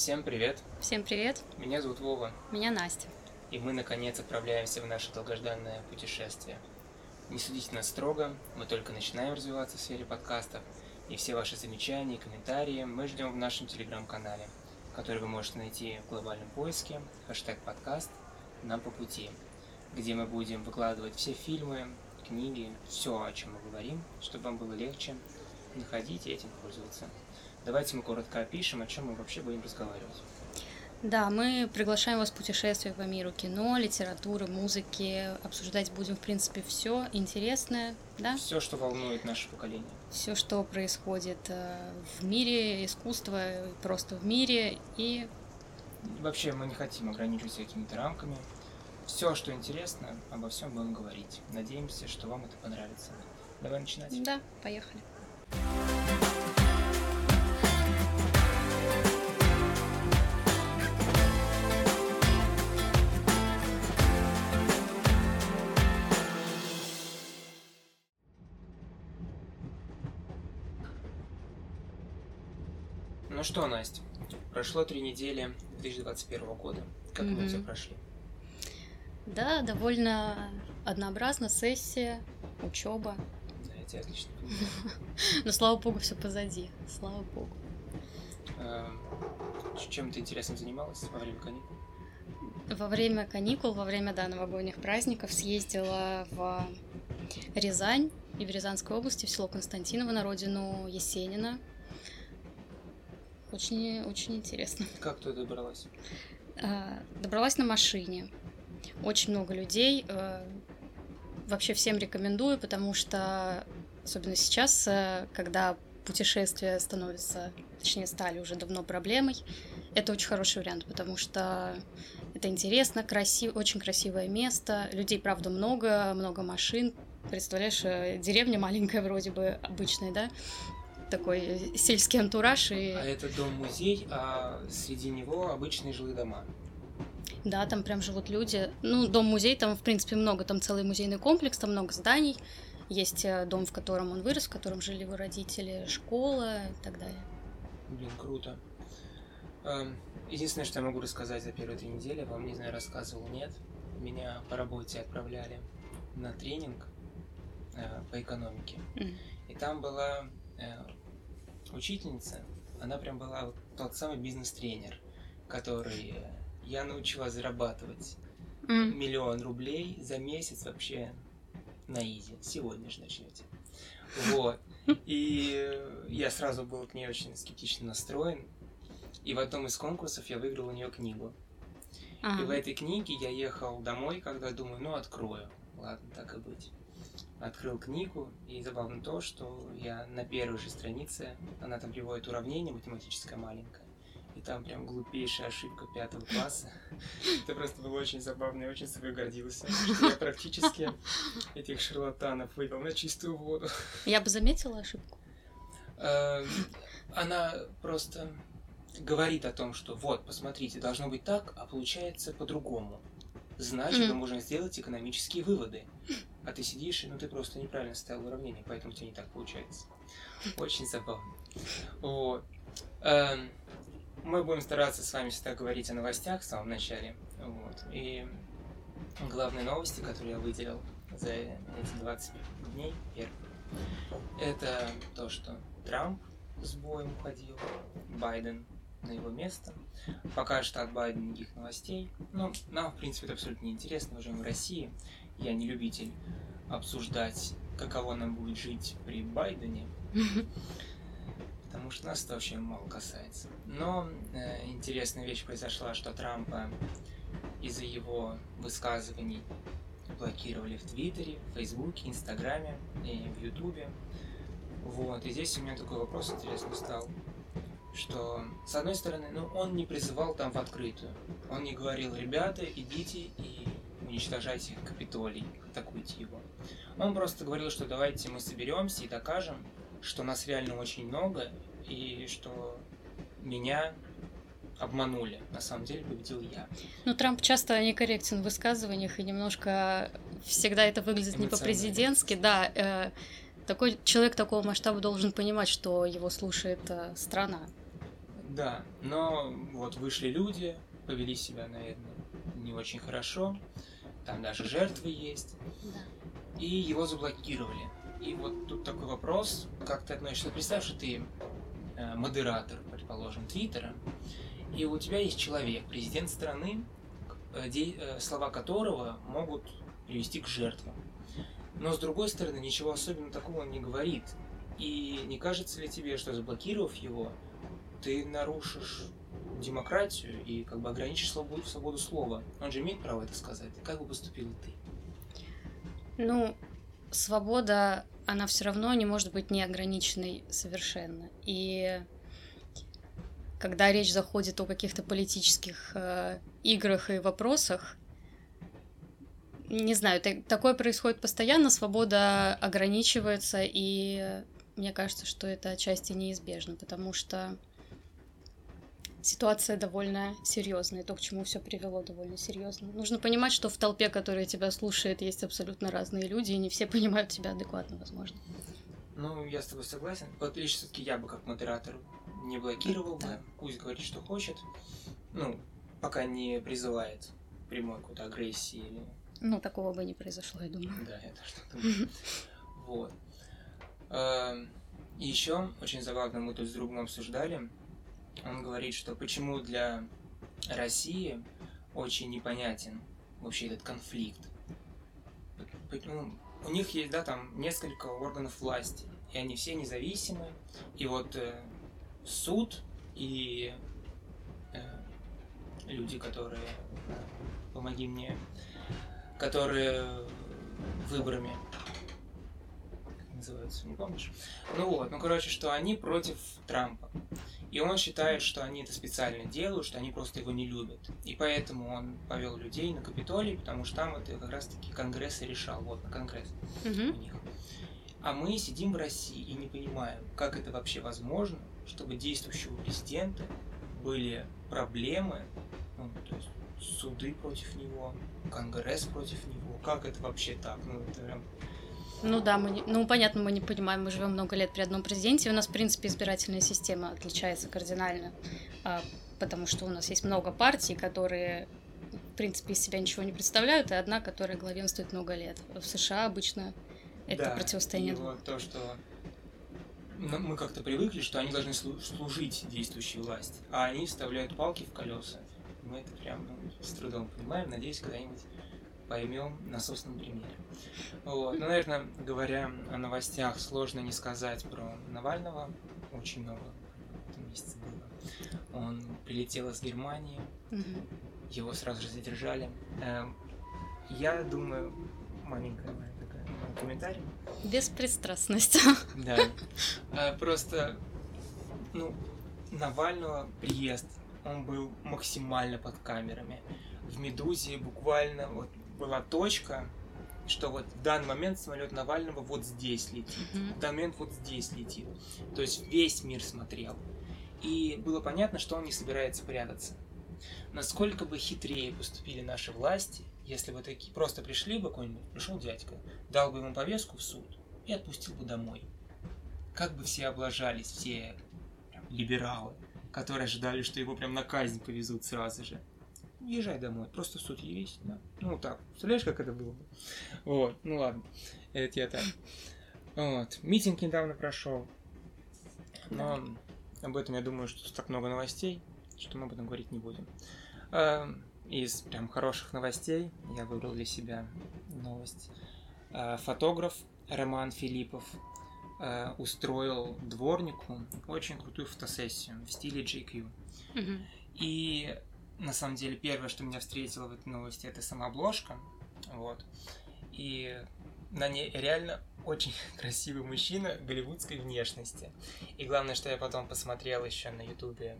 Всем привет! Всем привет! Меня зовут Вова. Меня Настя. И мы, наконец, отправляемся в наше долгожданное путешествие. Не судите нас строго, мы только начинаем развиваться в сфере подкастов, и все ваши замечания и комментарии мы ждем в нашем телеграм-канале, который вы можете найти в глобальном поиске, хэштег подкаст «Нам по пути», где мы будем выкладывать все фильмы, книги, все, о чем мы говорим, чтобы вам было легче находить и этим пользоваться. Давайте мы коротко опишем, о чем мы вообще будем разговаривать. Да, мы приглашаем вас в путешествие по миру кино, литературы, музыки. Обсуждать будем, в принципе, все интересное, да? Все, что волнует наше поколение. Все, что происходит э, в мире искусства, просто в мире и... Вообще мы не хотим ограничиваться какими-то рамками. Все, что интересно, обо всем будем говорить. Надеемся, что вам это понравится. Давай начинать. Да, поехали. Ну что, Настя, прошло три недели 2021 года. Как mm-hmm. мы все прошли? Да, довольно однообразно сессия, учеба. Да, я тебя отлично Но слава богу, все позади. Слава богу. Эм, чем ты интересно занималась во время каникул? Во время каникул, во время да, новогодних праздников съездила в Рязань и в Рязанской области, в село Константиново, на родину Есенина. Очень, очень интересно. Как ты добралась? А, добралась на машине. Очень много людей. Э, вообще всем рекомендую, потому что, особенно сейчас, э, когда путешествия становятся, точнее, стали уже давно проблемой, это очень хороший вариант, потому что это интересно, красиво, очень красивое место, людей, правда, много, много машин. Представляешь, э, деревня маленькая вроде бы, обычная, да? Такой сельский антураж. И... А это дом-музей, а среди него обычные жилые дома. Да, там прям живут люди. Ну, дом-музей, там, в принципе, много, там целый музейный комплекс, там много зданий. Есть э, дом, в котором он вырос, в котором жили его родители, школа и так далее. Блин, круто. Эм, единственное, что я могу рассказать за первые три недели, вам, не знаю, рассказывал, нет. Меня по работе отправляли на тренинг э, по экономике. Mm. И там была э, учительница, она прям была вот тот самый бизнес-тренер, который я научила зарабатывать mm. миллион рублей за месяц вообще на изи. Сегодня же начнете. Вот. И я сразу был к ней очень скептично настроен. И в одном из конкурсов я выиграл у нее книгу. Ага. И в этой книге я ехал домой, когда думаю, ну открою. Ладно, так и быть открыл книгу, и забавно то, что я на первой же странице, она там приводит уравнение математическое маленькое, и там прям глупейшая ошибка пятого класса. Это просто было очень забавно, я очень собой гордился, я практически этих шарлатанов вывел на чистую воду. Я бы заметила ошибку. Эм, она просто говорит о том, что вот, посмотрите, должно быть так, а получается по-другому. Значит, мы можем сделать экономические выводы а ты сидишь, ну ты просто неправильно ставил уравнение, поэтому у тебя не так получается. Очень забавно. Вот. Эм, мы будем стараться с вами всегда говорить о новостях в самом начале. Вот. И главные новости, которые я выделил за эти 20 дней первых, это то, что Трамп с боем уходил, Байден на его место. Пока что от Байдена никаких новостей. Ну, нам, в принципе, это абсолютно неинтересно, мы живем в России я не любитель обсуждать, каково нам будет жить при Байдене, потому что нас это вообще мало касается. Но э, интересная вещь произошла, что Трампа из-за его высказываний блокировали в Твиттере, в Фейсбуке, Инстаграме и в Ютубе. Вот, и здесь у меня такой вопрос интересный стал, что, с одной стороны, ну, он не призывал там в открытую. Он не говорил, ребята, идите и уничтожайте Капитолий, атакуйте его. Он просто говорил, что давайте мы соберемся и докажем, что нас реально очень много, и что меня обманули. На самом деле победил я. Ну, Трамп часто некорректен в высказываниях, и немножко всегда это выглядит не по-президентски. Да, э, такой человек такого масштаба должен понимать, что его слушает э, страна. Да, но вот вышли люди, повели себя, наверное, не очень хорошо. Там даже жертвы есть. Да. И его заблокировали. И вот тут такой вопрос, как ты относишься? Представь, что ты э, модератор, предположим, Твиттера, и у тебя есть человек, президент страны, э, де, э, слова которого могут привести к жертвам. Но с другой стороны, ничего особенно такого он не говорит. И не кажется ли тебе, что заблокировав его, ты нарушишь демократию и как бы ограничишь свободу, свободу слова? Он же имеет право это сказать. Как бы поступила ты? Ну, свобода, она все равно не может быть неограниченной совершенно. И когда речь заходит о каких-то политических э, играх и вопросах, не знаю, такое происходит постоянно, свобода ограничивается, и мне кажется, что это отчасти неизбежно, потому что ситуация довольно серьезная, то, к чему все привело, довольно серьезно. Нужно понимать, что в толпе, которая тебя слушает, есть абсолютно разные люди, и не все понимают тебя адекватно, возможно. Ну, я с тобой согласен. Вот лишь все-таки я бы как модератор не блокировал да. бы, пусть говорит, что хочет. Ну, пока не призывает прямой какой-то агрессии или... Ну, такого бы не произошло, я думаю. Да, это что-то. Вот. Эм, и еще очень забавно мы тут с другом обсуждали. Он говорит, что почему для России очень непонятен вообще этот конфликт. Ну, у них есть, да, там несколько органов власти, и они все независимы. И вот э, суд и э, люди, которые помоги мне, которые выборами называются, не помнишь? Ну вот, ну короче, что они против Трампа. И он считает, что они это специально делают, что они просто его не любят. И поэтому он повел людей на Капитолий, потому что там это как раз-таки Конгресс и решал. Вот, на Конгресс mm-hmm. у них. А мы сидим в России и не понимаем, как это вообще возможно, чтобы действующего президента были проблемы, ну, то есть суды против него, Конгресс против него. Как это вообще так? Ну, это прям ну да, мы не, ну понятно, мы не понимаем, мы живем много лет при одном президенте, у нас, в принципе, избирательная система отличается кардинально, а, потому что у нас есть много партий, которые, в принципе, из себя ничего не представляют, и одна, которая главенствует много лет. В США обычно это да, противостояние. Вот то, что мы как-то привыкли, что они должны служить действующей власти, а они вставляют палки в колеса. Мы это прям ну, с трудом понимаем. Надеюсь, когда-нибудь поймем на собственном примере. Вот. Ну, наверное, говоря о новостях, сложно не сказать про Навального. Очень много в этом месяце было. Он прилетел из Германии, его сразу же задержали. Эм, я думаю, маленькая моя такая комментарий. Беспристрастность. Да. Э, просто, ну, Навального приезд, он был максимально под камерами. В Медузе буквально вот была точка, что вот в данный момент самолет Навального вот здесь летит, mm-hmm. в данный момент вот здесь летит. То есть весь мир смотрел. И было понятно, что он не собирается прятаться. Насколько бы хитрее поступили наши власти, если бы такие просто пришли бы какой-нибудь, пришел дядька, дал бы ему повестку в суд и отпустил бы домой. Как бы все облажались, все прям, либералы, которые ожидали, что его прям на казнь повезут сразу же езжай домой, просто в суд явись, да. Ну, так, представляешь, как это было бы? Вот, ну ладно, это я так. Вот, митинг недавно прошел, но об этом я думаю, что так много новостей, что мы об этом говорить не будем. Эм, из прям хороших новостей я выбрал для себя новость. Э, фотограф Роман Филиппов э, устроил дворнику очень крутую фотосессию в стиле GQ. Mm-hmm. И на самом деле, первое, что меня встретило в этой новости, это сама обложка. Вот. И на ней реально очень красивый мужчина голливудской внешности. И главное, что я потом посмотрел еще на ютубе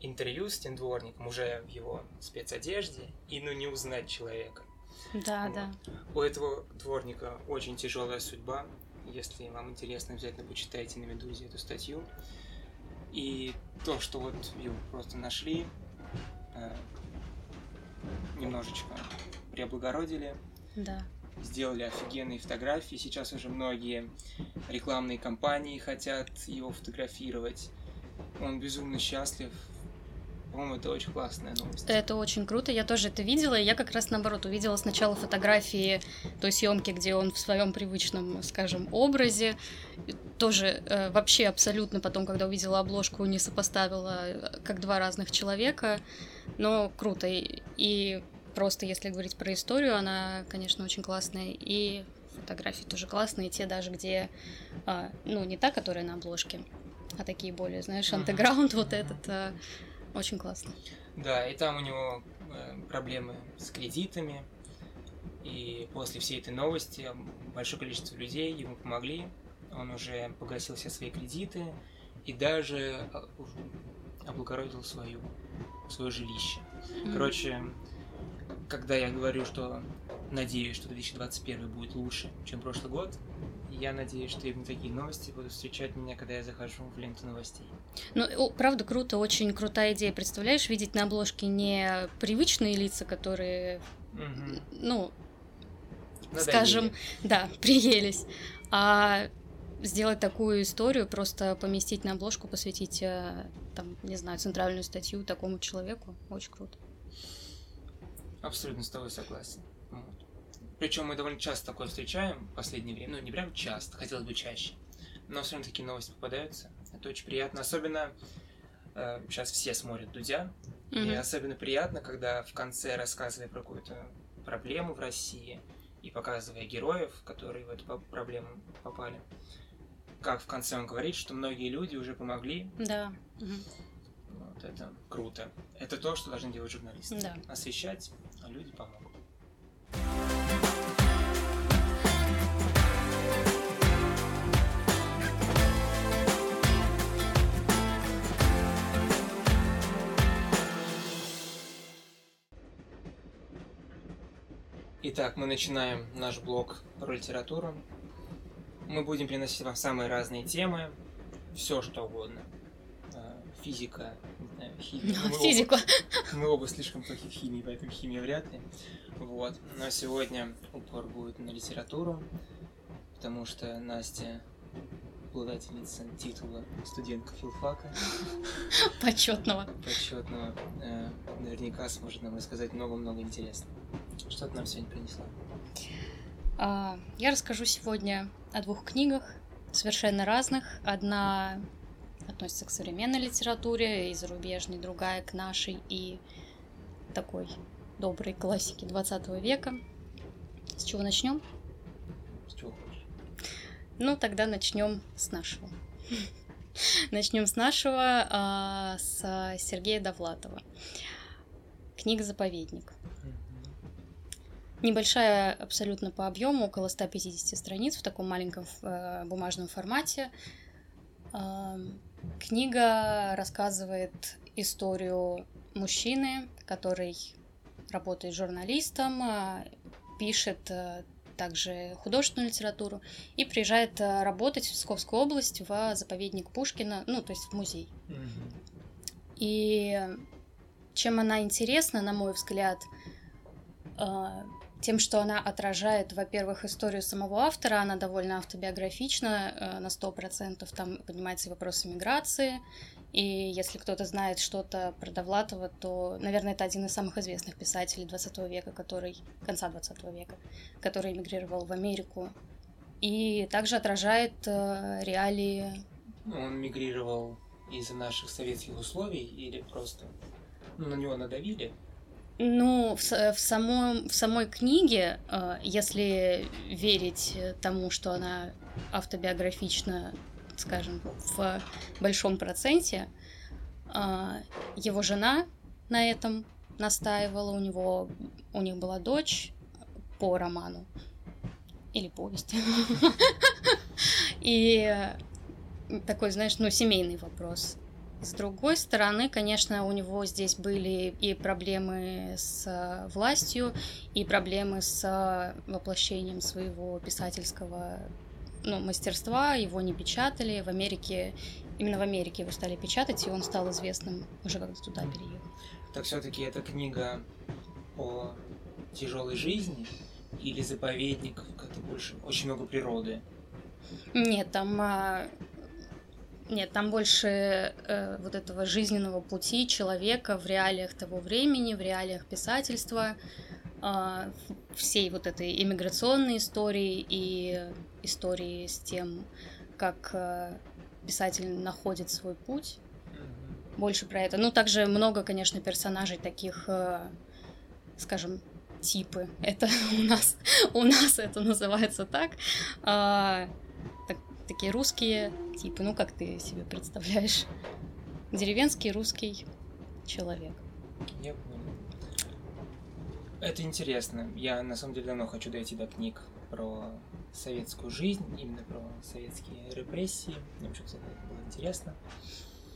интервью с тем дворником, уже в его спецодежде, и ну не узнать человека. Да, вот. да. У этого дворника очень тяжелая судьба. Если вам интересно, обязательно почитайте на Медузе эту статью. И то, что вот его просто нашли, немножечко преоблагородили. Да. Сделали офигенные фотографии. Сейчас уже многие рекламные кампании хотят его фотографировать. он безумно счастлив. По-моему, это очень классная новость. Это очень круто, я тоже это видела, и я как раз наоборот увидела сначала фотографии той съемки, где он в своем привычном, скажем, образе, тоже э, вообще абсолютно потом, когда увидела обложку, не сопоставила э, как два разных человека, но круто, и, и просто если говорить про историю, она, конечно, очень классная, и фотографии тоже классные, те даже, где, э, ну, не та, которая на обложке, а такие более, знаешь, антеграунд вот этот, э, очень классно. Да, и там у него э, проблемы с кредитами. И после всей этой новости большое количество людей ему помогли. Он уже погасил все свои кредиты и даже а, облагородил свою, свое жилище. Mm-hmm. Короче, когда я говорю, что надеюсь, что 2021 будет лучше, чем прошлый год, я надеюсь, что именно такие новости будут встречать меня, когда я захожу в ленту новостей. Ну, правда, круто, очень крутая идея. Представляешь, видеть на обложке не привычные лица, которые, угу. ну, Надоели. скажем, да, приелись, а сделать такую историю, просто поместить на обложку, посвятить, э, там, не знаю, центральную статью такому человеку. Очень круто. Абсолютно с тобой согласен. Причем мы довольно часто такое встречаем в последнее время. Ну, не прям часто, хотелось бы чаще. Но все равно такие новости попадаются. Это очень приятно. Особенно э, сейчас все смотрят Дудя. Mm-hmm. И особенно приятно, когда в конце, рассказывая про какую-то проблему в России и показывая героев, которые в эту проблему попали, как в конце он говорит, что многие люди уже помогли. Да. Mm-hmm. Вот это круто. Это то, что должны делать журналисты. Да. Освещать, а люди помогут. Итак, мы начинаем наш блог про литературу. Мы будем приносить вам самые разные темы, все что угодно. Э, физика, знаю, химия. Ну, физику. Мы оба слишком плохи в химии, поэтому химия вряд ли. Вот. Но сегодня упор будет на литературу, потому что Настя обладательница титула студентка филфака. Почетного. Почетного. Э, наверняка сможет нам рассказать много-много интересного. Что ты нам сегодня принесла? А, я расскажу сегодня о двух книгах, совершенно разных. Одна относится к современной литературе и зарубежной, другая к нашей и такой доброй классике 20 века. С чего начнем? С чего хочешь? Ну, тогда начнем с нашего. Начнем с нашего, а, с Сергея Довлатова. Книга «Заповедник». Небольшая абсолютно по объему, около 150 страниц в таком маленьком э, бумажном формате. Э, книга рассказывает историю мужчины, который работает журналистом, э, пишет э, также художественную литературу и приезжает э, работать в Псковскую область в заповедник Пушкина, ну, то есть в музей. Mm-hmm. И чем она интересна, на мой взгляд, тем, что она отражает, во-первых, историю самого автора, она довольно автобиографична э, на сто процентов, там поднимается вопрос миграции, и если кто-то знает что-то про Довлатова, то, наверное, это один из самых известных писателей 20 века, который, конца 20 века, который эмигрировал в Америку, и также отражает э, реалии... Ну, он мигрировал из-за наших советских условий или просто ну, на него надавили? Ну, в, в, самом, в самой книге, э, если верить тому, что она автобиографична, скажем, в большом проценте, э, его жена на этом настаивала, у него у них была дочь по роману или повести. И такой, знаешь, ну, семейный вопрос. С другой стороны, конечно, у него здесь были и проблемы с э, властью, и проблемы с э, воплощением своего писательского ну, мастерства. Его не печатали. В Америке, именно в Америке его стали печатать, и он стал известным уже когда туда переехал. Так все-таки эта книга о тяжелой жизни или заповедник, как-то больше, очень много природы? Нет, там а, Нет, там больше э, вот этого жизненного пути человека в реалиях того времени, в реалиях писательства, э, всей вот этой иммиграционной истории и истории с тем, как э, писатель находит свой путь. Больше про это. Ну, также много, конечно, персонажей таких, э, скажем, типы. Это у нас, у нас это называется так. Так такие русские типы. Ну, как ты себе представляешь? Деревенский русский человек. Я понял. Это интересно. Я на самом деле давно хочу дойти до книг про советскую жизнь, именно про советские репрессии. Мне вообще, кстати, было интересно.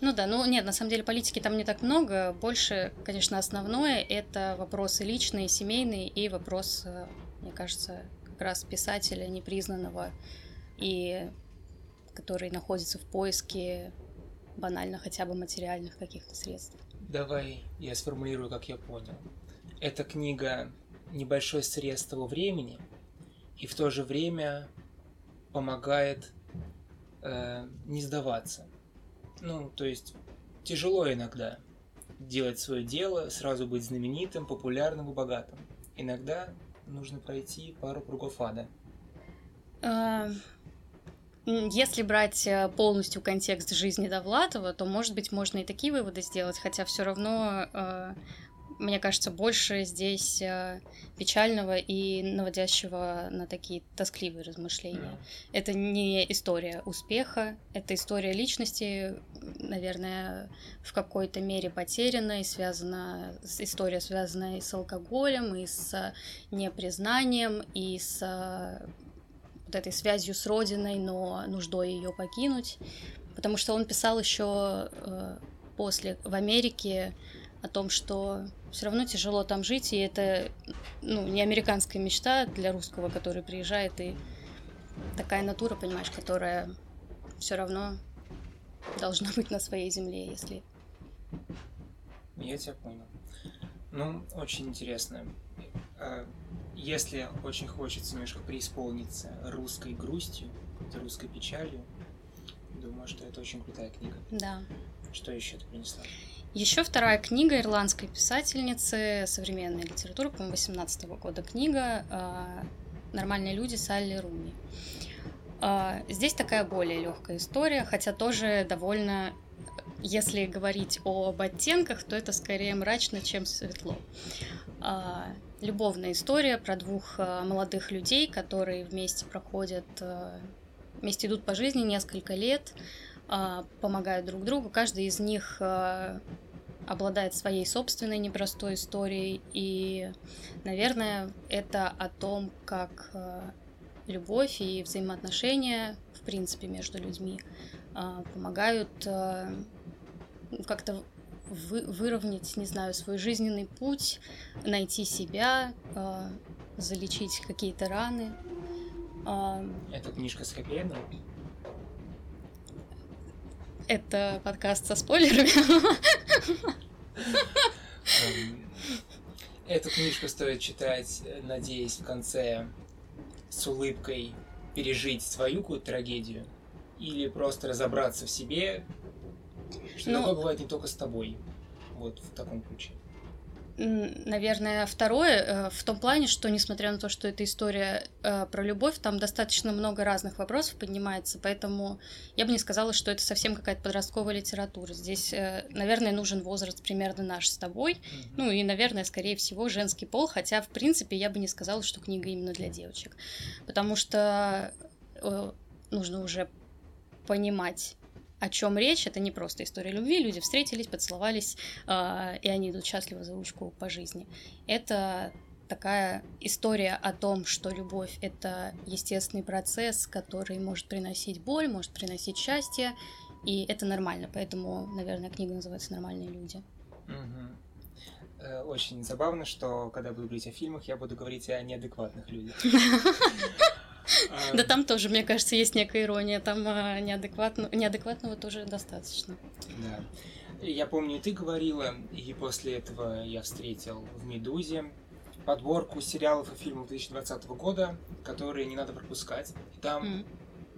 Ну да, ну нет, на самом деле политики там не так много. Больше, конечно, основное это вопросы личные, семейные и вопрос, э, мне кажется, как раз писателя непризнанного и который находится в поиске банально хотя бы материальных каких-то средств. Давай я сформулирую, как я понял. Эта книга небольшое средство времени и в то же время помогает э, не сдаваться. Ну, то есть тяжело иногда делать свое дело, сразу быть знаменитым, популярным и богатым. Иногда нужно пройти пару кругов ада. Если брать э, полностью контекст жизни Довлатова, то, может быть, можно и такие выводы сделать, хотя все равно э, мне кажется, больше здесь э, печального и наводящего на такие тоскливые размышления. Yeah. Это не история успеха, это история личности, наверное, в какой-то мере потеряна и связана, история связанная и с алкоголем, и с непризнанием, и с вот этой связью с родиной, но нуждой ее покинуть. Потому что он писал еще э, после в Америке о том, что все равно тяжело там жить, и это ну, не американская мечта для русского, который приезжает, и такая натура, понимаешь, которая все равно должна быть на своей земле, если... Я тебя понял. Ну, очень интересно. А, если очень хочется немножко преисполниться русской грустью, русской печалью, думаю, что это очень крутая книга. Да. Что еще ты принесла? Еще вторая книга ирландской писательницы современной литературы, по-моему, 18 года книга а, «Нормальные люди» Салли Руни. А, здесь такая более легкая история, хотя тоже довольно, если говорить об оттенках, то это скорее мрачно, чем светло. А, любовная история про двух молодых людей, которые вместе проходят, вместе идут по жизни несколько лет, а, помогают друг другу. Каждый из них а, обладает своей собственной непростой историей. И, наверное, это о том, как а, любовь и взаимоотношения, в принципе, между людьми помогают как-то вы, выровнять, не знаю, свой жизненный путь, найти себя, залечить какие-то раны. Это книжка с хэппи это подкаст со спойлерами. Эм, эту книжку стоит читать, надеясь, в конце с улыбкой пережить свою какую-то трагедию или просто разобраться в себе, что ну, такое бывает не только с тобой. Вот в таком ключе. Наверное, второе, э, в том плане, что несмотря на то, что это история э, про любовь, там достаточно много разных вопросов поднимается, поэтому я бы не сказала, что это совсем какая-то подростковая литература. Здесь, э, наверное, нужен возраст примерно наш с тобой, mm-hmm. ну и, наверное, скорее всего, женский пол, хотя, в принципе, я бы не сказала, что книга именно для девочек, потому что нужно уже понимать о чем речь. Это не просто история любви. Люди встретились, поцеловались, э, и они идут счастливо за ручку по жизни. Это такая история о том, что любовь — это естественный процесс, который может приносить боль, может приносить счастье, и это нормально. Поэтому, наверное, книга называется «Нормальные люди». Угу. Очень забавно, что когда буду говорить о фильмах, я буду говорить о неадекватных людях. Да там тоже, мне кажется, есть некая ирония. Там а, неадекватного тоже достаточно. Да. Я помню, ты говорила, и после этого я встретил в «Медузе» подборку сериалов и фильмов 2020 года, которые не надо пропускать. И там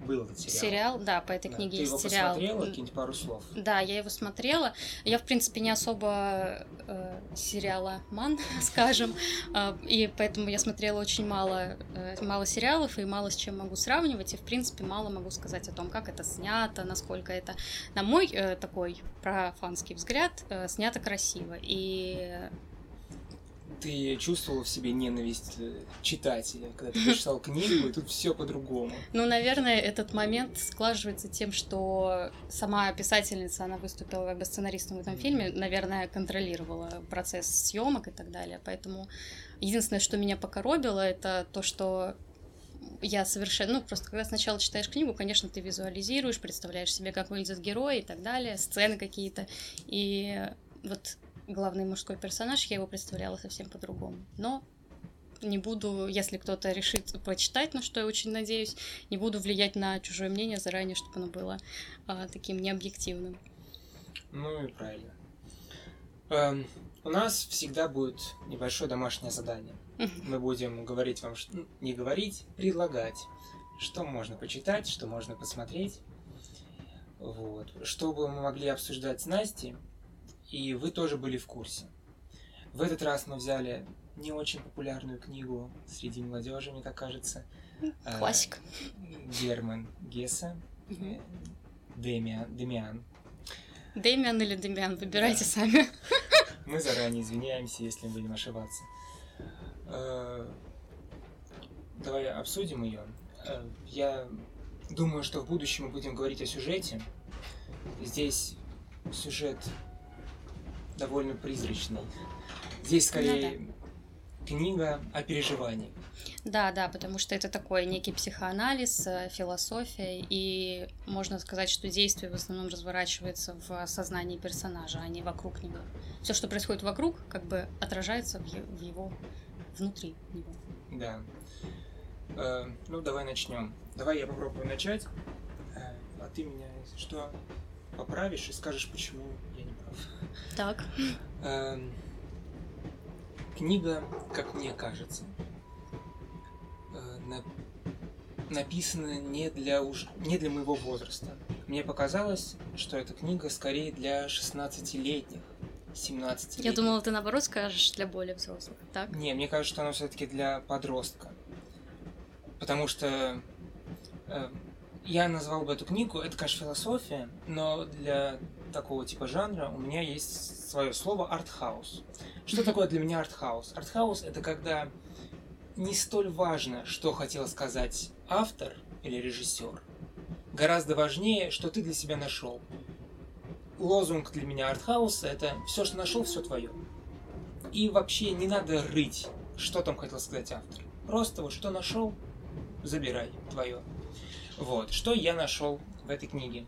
был этот сериал. Сериал, да, по этой Да. книге Ты есть его сериал. посмотрела? Какие-нибудь пару слов? Да, я его смотрела. Я, в принципе, не особо э, сериала ман, скажем, а, и поэтому я смотрела очень мало, э, мало сериалов и мало с чем могу сравнивать, и, в принципе, мало могу сказать о том, как это снято, насколько это, на мой э, такой профанский взгляд, э, снято красиво. И Ты чувствовала в себе ненависть э, читателя, когда ты прочитал книгу, и тут все по-другому. Ну, наверное, этот момент складывается тем, что сама писательница, она выступила как бы сценаристом в этом фильме, наверное, контролировала процесс съемок и так далее. Поэтому единственное, что меня покоробило, это то, что я совершенно... Ну, просто когда сначала читаешь книгу, конечно, ты визуализируешь, представляешь себе, как выглядят герои и так далее, сцены какие-то. И вот главный мужской персонаж, я его представляла совсем по-другому. Но не буду, если кто-то решит прочитать, на что я очень надеюсь, не буду влиять на чужое мнение заранее, чтобы оно было а, таким необъективным. Ну и правильно. Эм, у нас всегда будет небольшое домашнее задание. Мы будем говорить вам, ну, не говорить, предлагать, что можно почитать, что можно посмотреть. Вот. Чтобы мы могли обсуждать с Настей, и вы тоже были в курсе. В этот раз мы взяли не очень популярную книгу среди молодежи, мне так кажется. Э, Классика. Герман Гесса. Э, Демиан, Демиан. Дэмиан или Демиан, выбирайте Да. сами. Мы заранее извиняемся, если будем ошибаться. Э, Давай обсудим ее. Я думаю, что в будущем мы будем говорить о сюжете. Здесь сюжет довольно призрачный. Здесь скорее книга о переживании. Да, да, потому что это такой некий психоанализ, э, философия, и можно сказать, что действие в основном разворачивается в сознании персонажа, а не вокруг него. Все, что происходит вокруг, как бы отражается в, его внутри него. Да. Э, Ну, давай начнем. Давай я попробую начать. Э, А ты меня, если что, поправишь и скажешь, почему я не. Так. Эм, Книга, как мне кажется, э, на- написана не для, уж... не для моего возраста. Мне показалось, что эта книга скорее для 16-летних, 17-летних. Я думала, ты наоборот скажешь для более взрослых, так? Не, мне кажется, что она все-таки для подростка. Потому что э, я назвал бы эту книгу, это, конечно, философия, но для такого типа жанра у меня есть свое слово артхаус. Что такое для меня артхаус? Артхаус это когда не столь важно, что хотел сказать автор или режиссер. Гораздо важнее, что ты для себя нашел. Лозунг для меня артхауса это все, что нашел, все твое. И вообще не надо рыть, что там хотел сказать автор. Просто вот что нашел, забирай твое. Вот, что я нашел в этой книге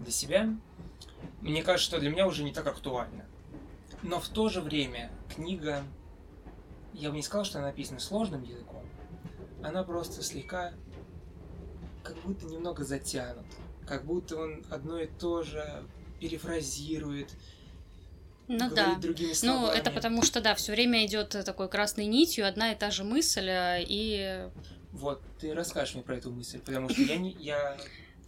для себя. Мне кажется, что для меня уже не так актуально. Но в то же время книга, я бы не сказал, что она написана сложным языком. Она просто слегка, как будто немного затянута. Как будто он одно и то же перефразирует, Ну да. другими Ну, это потому что, да, все время идет такой красной нитью одна и та же мысль, э, и Вот, ты расскажешь мне про эту мысль, потому что я не, я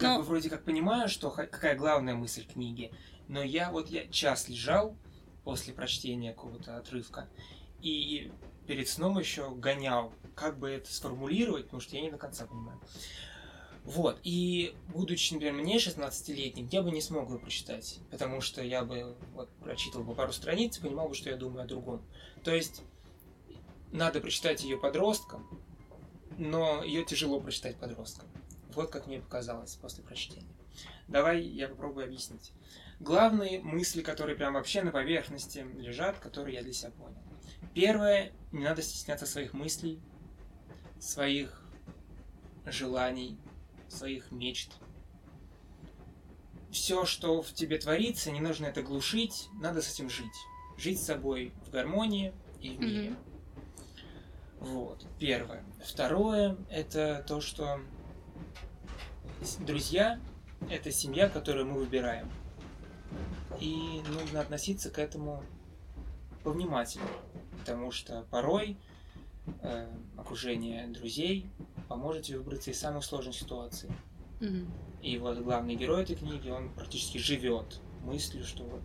как Ну- бы вроде как понимаю, что какая главная мысль книги, но я вот я час лежал после прочтения какого-то отрывка и перед сном еще гонял, как бы это сформулировать, потому что я не до конца понимаю. Вот, и будучи, например, мне 16-летним, я бы не смог ее прочитать, потому что я бы вот, прочитал бы пару страниц и понимал бы, что я думаю о другом. То есть надо прочитать ее подросткам, но ее тяжело прочитать подросткам. Вот как мне показалось после прочтения. Давай я попробую объяснить. Главные мысли, которые прям вообще на поверхности лежат, которые я для себя понял. Первое, не надо стесняться своих мыслей, своих желаний, своих мечт. Все, что в тебе творится, не нужно это глушить, надо с этим жить. Жить с собой в гармонии и в мире. Мгм. Вот, первое. Второе, это то, что друзья – это семья, которую мы выбираем. И нужно относиться к этому повнимательнее, потому что порой э, окружение друзей поможет тебе выбраться из самых сложных ситуаций. Мгм. И вот главный герой этой книги, он практически живет мыслью, что вот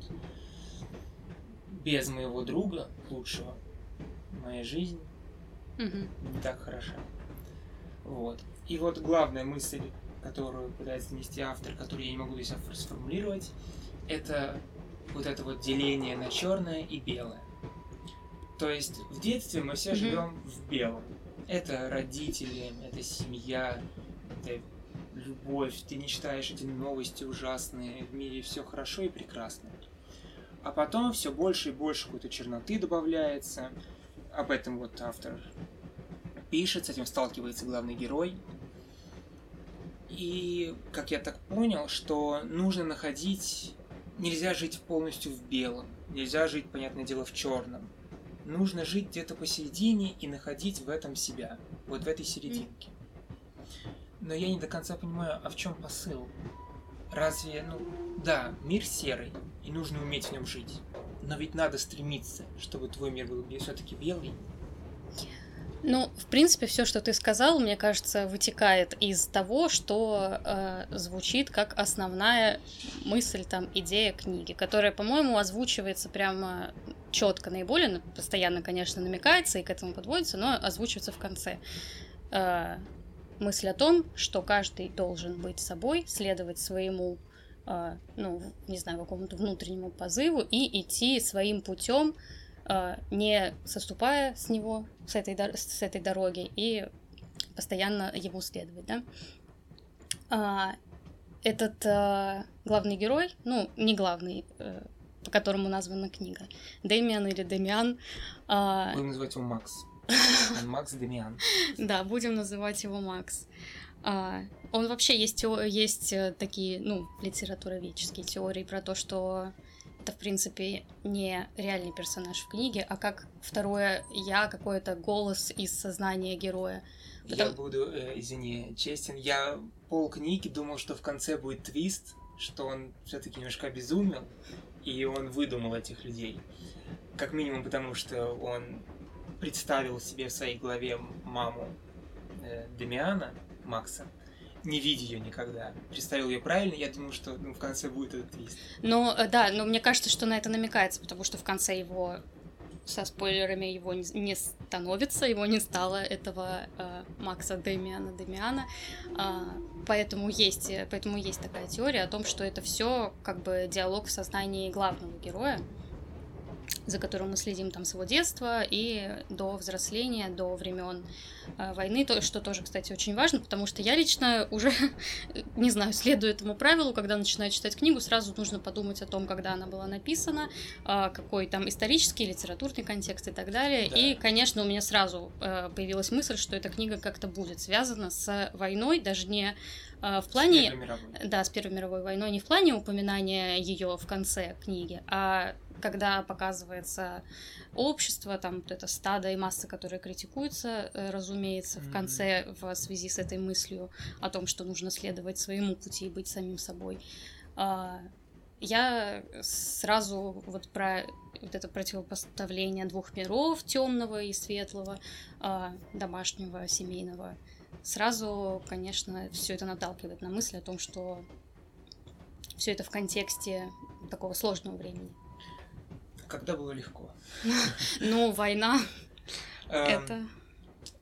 без моего друга лучшего моя жизнь Мгм. не так хороша. Вот. И вот главная мысль, которую пытается нести автор, которую я не могу пор сформулировать, это вот это вот деление на черное и белое. То есть в детстве мы все Мгм. живем в белом. Это родители, это семья, это любовь. Ты не читаешь эти новости ужасные, в мире все хорошо и прекрасно. А потом все больше и больше какой-то черноты добавляется. Об этом вот автор пишет, с этим сталкивается главный герой. И, как я так понял, что нужно находить... Нельзя жить полностью в белом, нельзя жить, понятное дело, в черном. Нужно жить где-то посередине и находить в этом себя, вот в этой серединке. Но я не до конца понимаю, а в чем посыл? Разве, ну, да, мир серый, и нужно уметь в нем жить. Но ведь надо стремиться, чтобы твой мир был все-таки белый. Ну, в принципе, все, что ты сказал, мне кажется, вытекает из того, что э, звучит как основная мысль, там, идея книги, которая, по-моему, озвучивается прямо четко наиболее, постоянно, конечно, намекается и к этому подводится, но озвучивается в конце. Э, мысль о том, что каждый должен быть собой, следовать своему, э, ну, не знаю, какому-то внутреннему позыву и идти своим путем, не соступая с него, с этой, с этой дороги, и постоянно ему следовать, да. А, этот э, главный герой, ну, не главный, э, по которому названа книга, Дэмиан или Демиан, а, Будем называть его Макс. Макс Демиан. да, будем называть его Макс. А, он вообще есть, есть э, такие, ну, литературоведческие теории про то, что это, в принципе, не реальный персонаж в книге, а как второе я, какой-то голос из сознания героя. Я Потому- буду, э, извини, честен, я пол книги думал, что в конце будет твист, что он все-таки немножко обезумел, и он выдумал этих людей. Как минимум потому, что он представил себе в своей голове маму э, Демиана, Макса, не видя ее никогда. Представил ее правильно, я думал, что ну, в конце будет этот твист. Но э, да, но мне кажется, что на это намекается, потому что в конце его со спойлерами его не, становится, его не стало этого э, Макса Демиана Демиана, А, поэтому есть, э, поэтому есть такая теория о том, что это все как бы диалог в сознании главного героя, за которым мы следим там с его детства и до взросления, до времен э, войны, то, что тоже, кстати, очень важно, потому что я лично уже, не знаю, следую этому правилу, когда начинаю читать книгу, сразу нужно подумать о том, когда она была написана, э, какой там исторический, литературный контекст и так далее. Да. И, конечно, у меня сразу э, появилась мысль, что эта книга как-то будет связана с войной, даже не в С плане... Первой мировой. Да, с Первой мировой войной не в плане упоминания ее в конце книги, а когда показывается общество, там вот это стадо и масса, которые критикуются, э, разумеется, в конце в связи с этой мыслью о том, что нужно следовать своему пути и быть самим собой. А, Я сразу вот про вот это противопоставление двух миров, темного и светлого, а, домашнего, семейного, сразу, конечно, все это наталкивает на мысль о том, что все это в контексте такого сложного времени. Когда было легко. Ну, война Эм, это.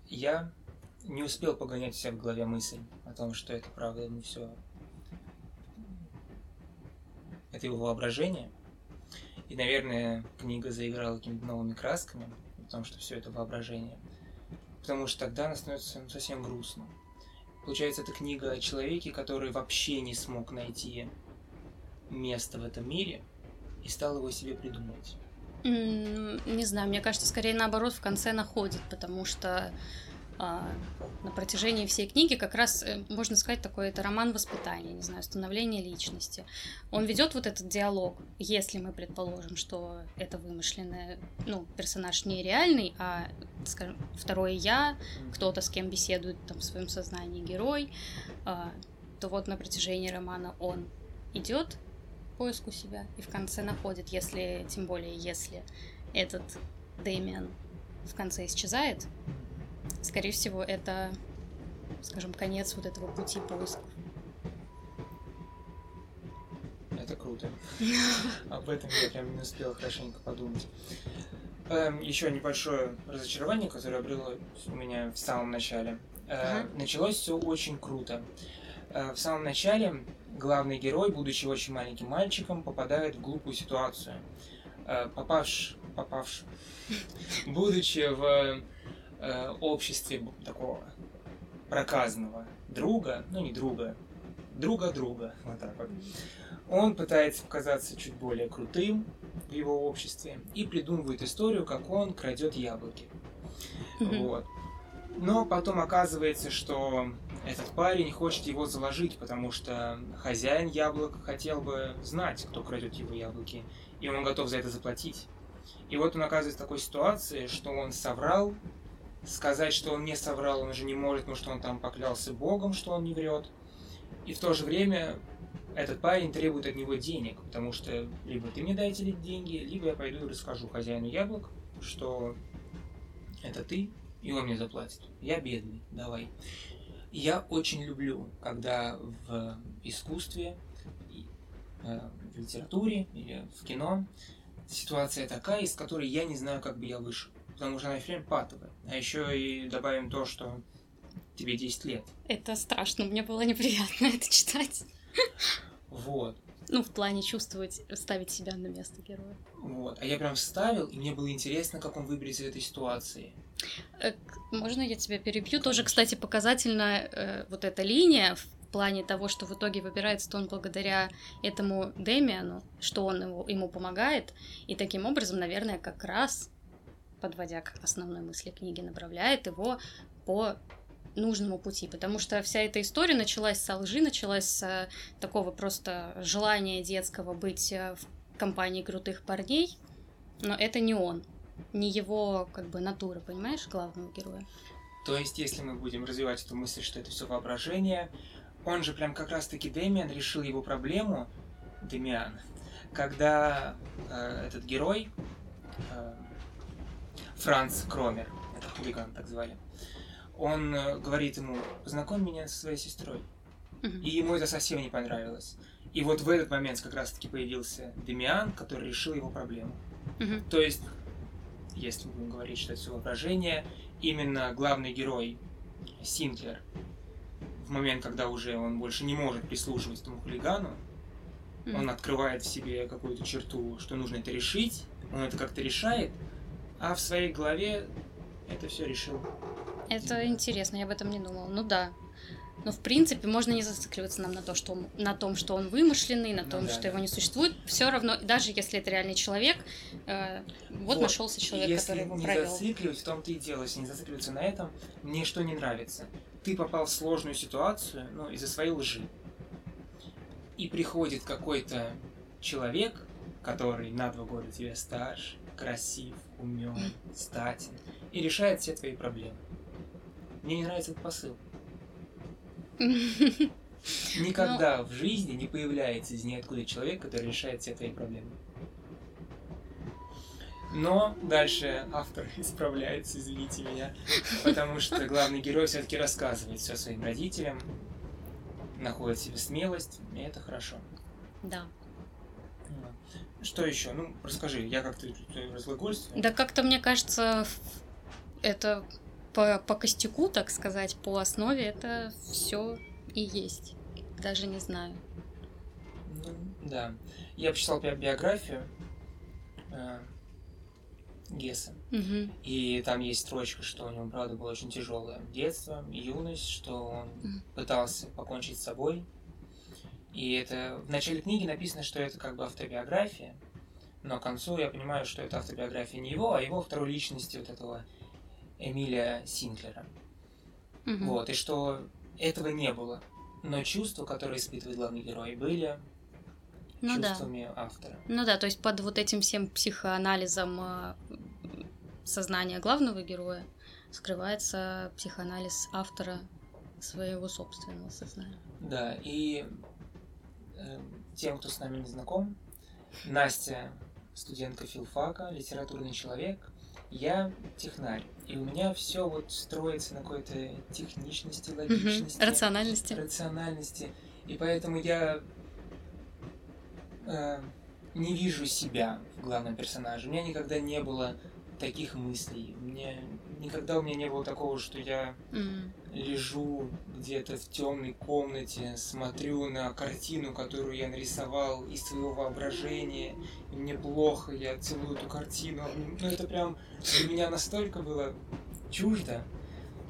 Я не успел погонять себя в голове мысль о том, что это правда не все. Это его воображение. И, наверное, книга заиграла какими-то новыми красками, о том, что все это воображение. Потому что тогда она становится ну, совсем грустно. Получается, это книга о человеке, который вообще не смог найти место в этом мире и стал его себе придумывать. Не знаю, мне кажется, скорее наоборот в конце находит, потому что на протяжении всей книги как раз, э, можно сказать, такой это роман воспитания, не знаю, становления личности. Он ведет вот этот диалог, если мы предположим, что это вымышленный, ну, персонаж не реальный, а, скажем, второе я, кто-то с кем беседует там в своем сознании герой, а, то вот на протяжении романа он идет поиску себя и в конце находит, если, тем более, если этот Дэмиан в конце исчезает, скорее всего, это, скажем, конец вот этого пути поисков. круто. Об этом я прям не успел хорошенько подумать. Эм, еще небольшое разочарование, которое было у меня в самом начале. Э, Ага. Началось все очень круто. Э, в самом начале главный герой, будучи очень маленьким мальчиком, попадает в глупую ситуацию. Э, попавш, попавш, будучи в э, обществе такого проказанного друга, ну не друга, друга друга, вот так вот. Он пытается показаться чуть более крутым в его обществе и придумывает историю, как он крадет яблоки. Вот. Но потом оказывается, что этот парень хочет его заложить, потому что хозяин яблок хотел бы знать, кто крадет его яблоки, и он готов за это заплатить. И вот он оказывается в такой ситуации, что он соврал, сказать, что он не соврал, он уже не может, потому что он там поклялся Богом, что он не врет. И в то же время этот парень требует от него денег, потому что либо ты мне дайте эти деньги, либо я пойду и расскажу хозяину яблок, что это ты, и он мне заплатит. Я бедный, давай. Я очень люблю, когда в искусстве, э, в литературе или в кино ситуация такая, из которой я не знаю, как бы я вышел. Потому что она прям патовая. А еще и добавим то, что тебе 10 лет. Это страшно, мне было неприятно это читать. Вот. Ну, в плане чувствовать, ставить себя на место героя. Вот. А я прям вставил, и мне было интересно, как он выберется из этой ситуации. Э, Можно я тебя перебью? Тоже, кстати, показательна э, вот эта линия в плане того, что в итоге выбирается он благодаря этому Демиану, что он его, ему помогает, и таким образом, наверное, как раз, подводя к основной мысли книги, направляет его по нужному пути, потому что вся эта история началась со лжи, началась с э, такого просто желания детского быть э, в компании крутых парней, но это не он, не его как бы натура, понимаешь, главного героя. То есть, если мы будем развивать эту мысль, что это все воображение, он же прям как раз-таки Дэмиан решил его проблему, Демиан, когда э, этот герой, э, Франц Кромер, это хулиган так звали, он э, говорит ему, познакомь меня со своей сестрой. И ему это совсем не понравилось. И вот в этот момент как раз-таки появился Демиан, который решил его проблему. То есть, если будем говорить, что это все воображение, именно главный герой Синклер в момент, когда уже он больше не может прислушивать этому хулигану, он открывает в себе какую-то черту, что нужно это решить, он это как-то решает, а в своей голове это все решил. Это интересно, я об этом не думала. Ну да. Но в принципе можно не зацикливаться нам на, то, что он- на том, что он вымышленный, на Ну том, да, что да. его не существует. Все равно, даже если это реальный человек, э, вот, Вот. нашелся человек, Если который его не провел. зацикливать, в том-то и дело, если не зацикливаться на этом, мне что не нравится. Ты попал в сложную ситуацию, ну, из-за своей лжи. И приходит какой-то человек, который на два года тебя старше, красив, умен, статен, и решает все твои проблемы. Мне не нравится этот посыл. Никогда в жизни не появляется из ниоткуда человек, который решает все твои проблемы. Но дальше автор исправляется, извините меня, потому что главный герой все-таки рассказывает все своим родителям, находит в себе смелость, и это хорошо. Да. Что еще? Ну, расскажи, я как-то тут разглагольствую. Да как-то мне кажется, это по, по костяку, так сказать, по основе это все и есть. Даже не знаю. Ну, да. Я почитал би- биографию э, Гесса. Мгм. И там есть строчка, что у него, правда, было очень тяжелое детство, юность, что он Мгм. пытался покончить с собой. И это в начале книги написано, что это как бы автобиография, но к концу я понимаю, что это автобиография не его, а его второй личности, вот этого Эмилия Синклера. Мгм. Вот, и что этого не было. Но чувства, которые испытывает главный герой, были Ну да. чувствами автора. Ну да, то есть под вот этим всем психоанализом э, сознания главного героя скрывается психоанализ автора своего собственного сознания. Да, и тем, кто с нами не знаком, Настя студентка филфака, литературный человек, я технарь. И у меня все вот строится на какой-то техничности, логичности, Рациональности. рациональности. И поэтому я э, не вижу себя в главном персонаже. У меня никогда не было таких мыслей. Мне никогда у меня не было такого, что я М. лежу где-то в темной комнате, смотрю на картину, которую я нарисовал из своего воображения, и мне плохо, я целую эту картину. Ну, это прям для меня настолько было чуждо,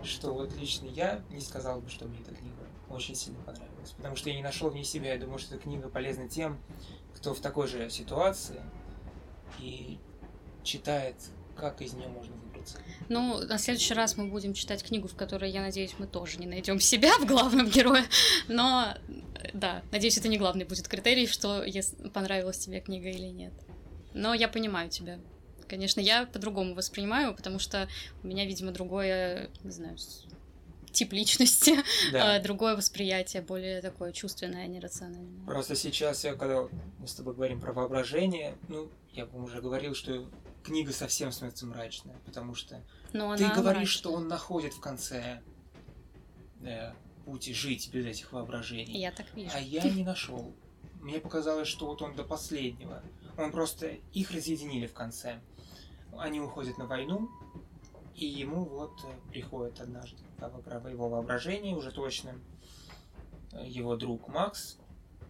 что вот лично я не сказал бы, что мне эта книга очень сильно понравилась. Потому что я не нашел в ней себя. Я думаю, что эта книга полезна тем, кто в такой же ситуации и читает, как из нее можно выбраться. Ну, на следующий раз мы будем читать книгу, в которой, я надеюсь, мы тоже не найдем себя в главном герое. Но, да, надеюсь, это не главный будет критерий, что если понравилась тебе книга или нет. Но я понимаю тебя. Конечно, я по-другому воспринимаю, потому что у меня, видимо, другое, не знаю, тип личности, Да. а, другое восприятие, более такое чувственное, а не рациональное. Просто сейчас, я, когда мы с тобой говорим про воображение, ну, я вам уже говорил, что книга совсем становится мрачная, потому что Но ты она говоришь, мрачная. что он находит в конце э, пути жить без этих воображений. Я так вижу. А я не нашел. Мне показалось, что вот он до последнего. Он просто их разъединили в конце. Они уходят на войну, и ему вот э, приходит однажды во- его воображении уже точно э, его друг Макс,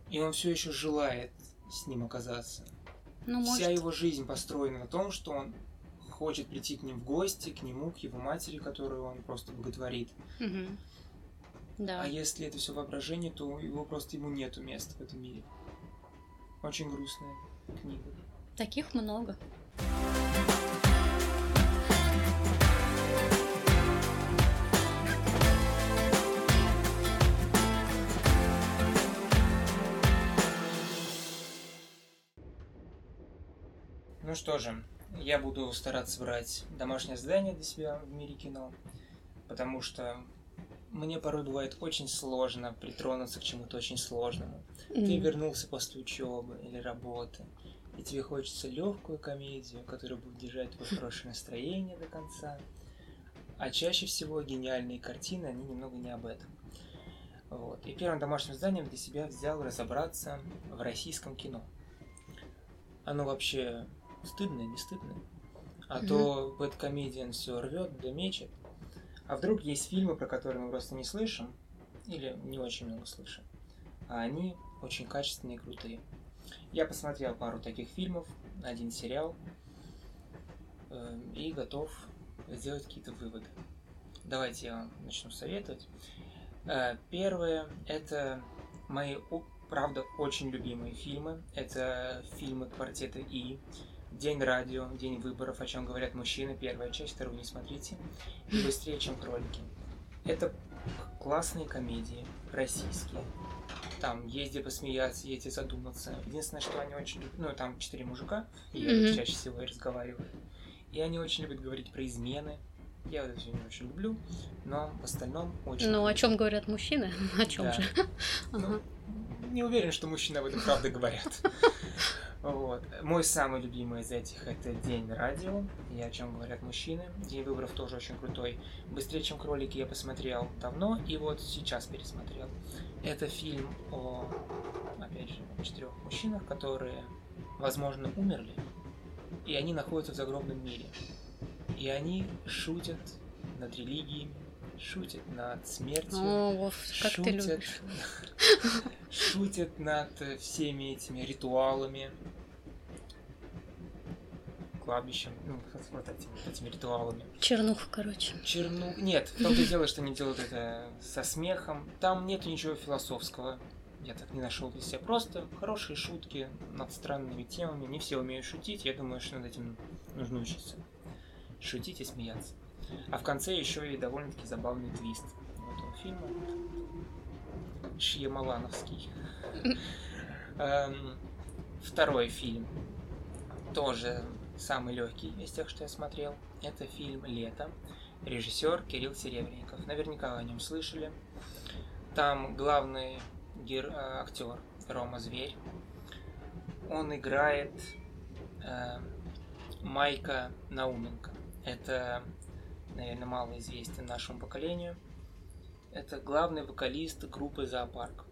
и он все еще желает с ним оказаться. Ну, Вся может, его жизнь построена на том, что он хочет прийти к ним в гости, к нему, к его матери, которую он просто боготворит. Мгм. Да. А если это все воображение, то его просто ему нету места в этом мире. Очень грустная книга. Таких много. Что же, я буду стараться брать домашнее задание для себя в мире кино, потому что мне порой бывает очень сложно притронуться к чему-то очень сложному. Ты М. вернулся после учебы или работы, и тебе хочется легкую комедию, которая будет держать твое хорошее настроение до конца. А чаще всего гениальные картины, они немного не об этом. Вот. И первым домашним заданием для себя взял разобраться в российском кино. Оно вообще стыдное, не стыдное? А то Бэткомедиан все рвет да мечет. А вдруг есть фильмы, про которые мы просто не слышим, или не очень много слышим, а они очень качественные и крутые. Я посмотрел пару таких фильмов, один сериал, э, и готов сделать какие-то выводы. Давайте я вам начну советовать. Э, Первое – это мои, правда, очень любимые фильмы. Это фильмы квартета И, День радио, День выборов, о чем говорят мужчины, первая часть, вторую не смотрите, и быстрее, чем кролики. Это классные комедии, российские. Там есть где посмеяться, есть где задуматься. Единственное, что они очень любят, ну, там четыре мужика, и Мгм. чаще всего и разговаривают. И они очень любят говорить про измены. Я вот это все не очень люблю, но в остальном очень Ну, о чем говорят мужчины? О чем Да. же? Ага. Ну, не уверен, что мужчины об этом правда говорят. Вот. Мой самый любимый из этих это День радио, и о чем говорят мужчины. День выборов тоже очень крутой. Быстрее, чем кролики я посмотрел давно, и вот сейчас пересмотрел. Это фильм о, опять же, четырех мужчинах, которые, возможно, умерли, и они находятся в загробном мире. И они шутят над религиями, шутят над смертью. О, Вов, как ты шутят, любишь. шутят над э, всеми этими ритуалами, кладбищем, ну, вот этими, этими ритуалами. Чернуха, короче. Черну... Нет, в том-то и дело, что они делают это со смехом. Там нет ничего философского. Я так не нашел для себя. Просто хорошие шутки над странными темами. Не все умеют шутить. Я думаю, что над этим нужно учиться. Шутить и смеяться. А в конце еще и довольно-таки забавный твист у этого фильма. Шьямалановский. Эм, Второй фильм. Тоже самый легкий из тех, что я смотрел. Это фильм «Лето». Режиссер Кирилл Серебренников. Наверняка вы о нем слышали. Там главный гер... э, актер Рома Зверь. Он играет э, Майка Науменко. Это, наверное, малоизвестен нашему поколению. Это главный вокалист группы «Зоопарк».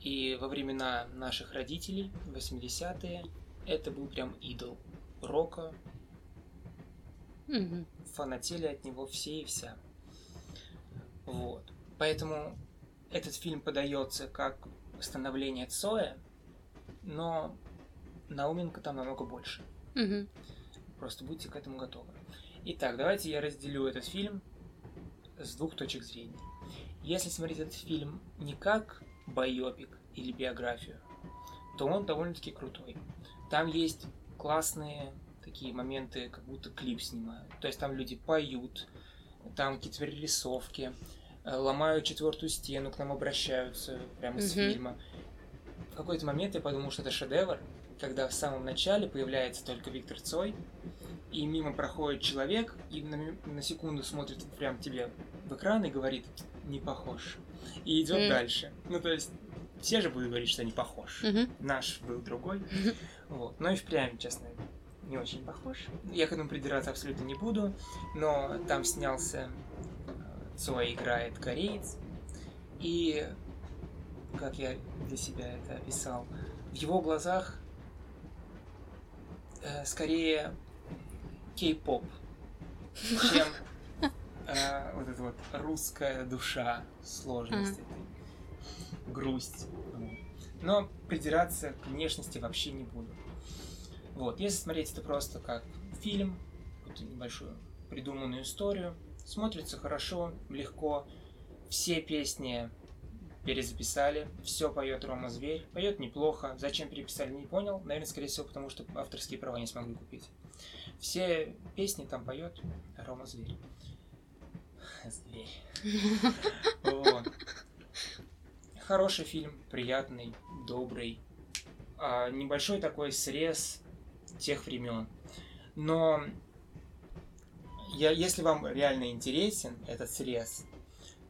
И во времена наших родителей, 80-е, это был прям идол рока. Мгм. Фанатели от него все и вся. Вот. Поэтому этот фильм подается как становление Цоя, но Науменко там намного больше. Мгм. Просто будьте к этому готовы. Итак, давайте я разделю этот фильм с двух точек зрения. Если смотреть этот фильм не как байопик или биографию, то он довольно-таки крутой. Там есть классные такие моменты, как будто клип снимают. То есть там люди поют, там какие-то перерисовки, э, ломают четвертую стену, к нам обращаются прямо с Мгм. фильма. В какой-то момент я подумал, что это шедевр, когда в самом начале появляется только Виктор Цой, и мимо проходит человек, и на, на секунду смотрит прям тебе в экран и говорит, не похож. И идет М. дальше. Ну, то есть, все же будут говорить, что не похож. Мгм. Наш был другой. Вот. Но и впрямь, честно, не очень похож. Я к этому придираться абсолютно не буду, но там снялся э, Цой играет кореец, и как я для себя это описал, в его глазах э, скорее кей-поп, чем э, вот эта вот русская душа, сложность этой, грусть. Но придираться к внешности вообще не буду. Вот, если смотреть это просто как фильм, какую-то небольшую придуманную историю, смотрится хорошо, легко. Все песни перезаписали, все поет Рома Зверь, поет неплохо. Зачем переписали, не понял. Наверное, скорее всего, потому что авторские права не смогли купить. Все песни там поет Рома Зверь. Зверь. Вот. Хороший фильм, приятный, добрый. А, небольшой такой срез тех времен. Но я, если вам реально интересен этот срез,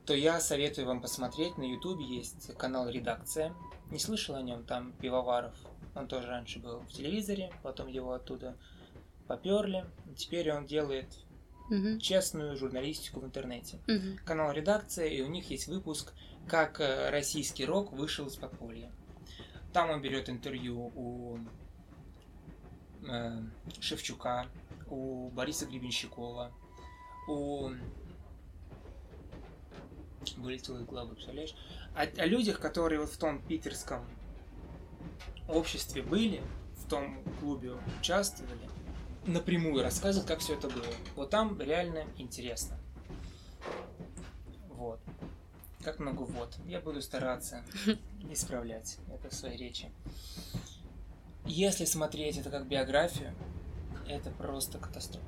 то я советую вам посмотреть. На Ютубе есть канал «Редакция». Не слышал о нем, там Пивоваров. Он тоже раньше был в телевизоре, потом его оттуда поперли. Теперь он делает Мгм. честную журналистику в интернете. Мгм. Канал «Редакция», и у них есть выпуск «Как э, российский рок вышел из подполья». Там он берет интервью у э, Шевчука, у Бориса Гребенщикова, у... Вылетело из головы, представляешь? О, о людях, которые вот в том питерском обществе были, в том клубе участвовали, напрямую рассказывают, как все это было. Вот там реально интересно. Вот. Как много вот. Я буду стараться исправлять это в своей речи. Если смотреть это как биографию, это просто катастрофа.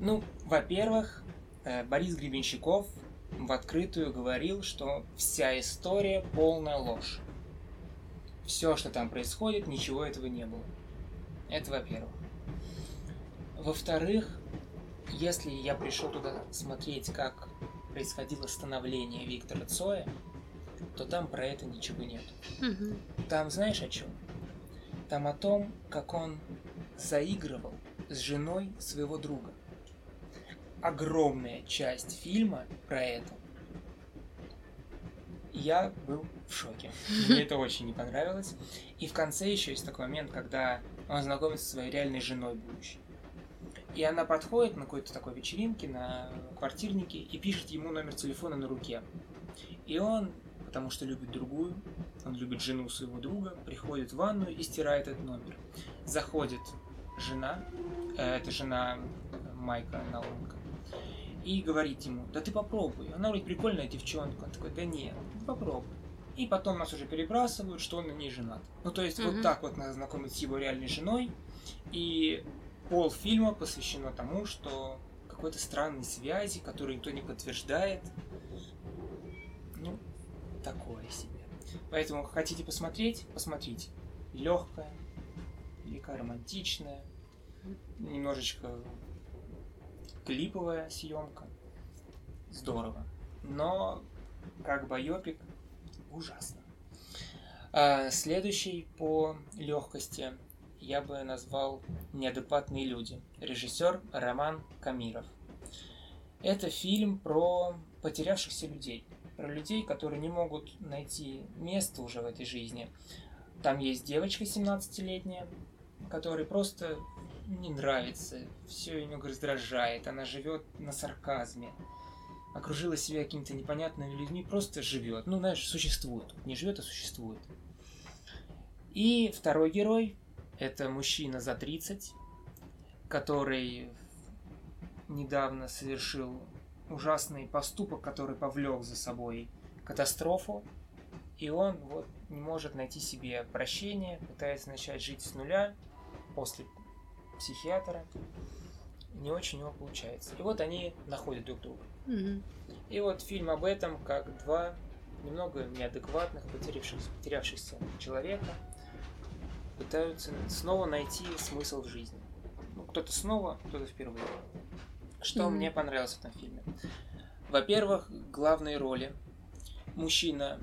Ну, во-первых, э, Борис Гребенщиков в открытую говорил, что вся история полная ложь. Все, что там происходит, ничего этого не было. Это во-первых. Во-вторых, если я пришел туда смотреть, как происходило становление Виктора Цоя, то там про это ничего нет. Там знаешь о чем? Там о том, как он заигрывал с женой своего друга. Огромная часть фильма про это. Я был в шоке. Мне это очень не понравилось. И в конце еще есть такой момент, когда он знакомится со своей реальной женой будущей. И она подходит на какой-то такой вечеринке, на квартирнике, и пишет ему номер телефона на руке. И он, потому что любит другую, он любит жену своего друга, приходит в ванную и стирает этот номер. Заходит жена, э, это жена Майка Науменко, и говорит ему, да ты попробуй, она вроде прикольная девчонка. Он такой, да нет, попробуй. И потом нас уже перебрасывают, что он на ней женат. Ну, то есть, вот Мгм. так вот надо знакомиться с его реальной женой. И пол фильма посвящено тому, что какой-то странной связи, которую никто не подтверждает. Ну, такое себе. Поэтому хотите посмотреть, посмотрите. Легкая, легкая, романтичная, немножечко клиповая съемка. Здорово. Но как байопик ужасно. А, следующий по легкости я бы назвал «Неадекватные люди». Режиссер Роман Камиров. Это фильм про потерявшихся людей. про людей, которые не могут найти место уже в этой жизни. Там есть девочка 17-летняя, которой просто не нравится, все ее раздражает, она живет на сарказме, окружила себя какими-то непонятными людьми, просто живет. Ну, знаешь, существует. Не живет, а существует. И второй герой – это мужчина за 30, который недавно совершил ужасный поступок, который повлек за собой катастрофу, и он вот не может найти себе прощения, пытается начать жить с нуля после психиатра. Не очень у него получается. И вот они находят друг друга. Мгм. И вот фильм об этом, как два немного неадекватных, потерявшихся, потерявшихся человека пытаются снова найти смысл в жизни. Ну, кто-то снова, кто-то впервые. Что Мгм. мне понравилось в этом фильме? Во-первых, главные роли. Мужчина,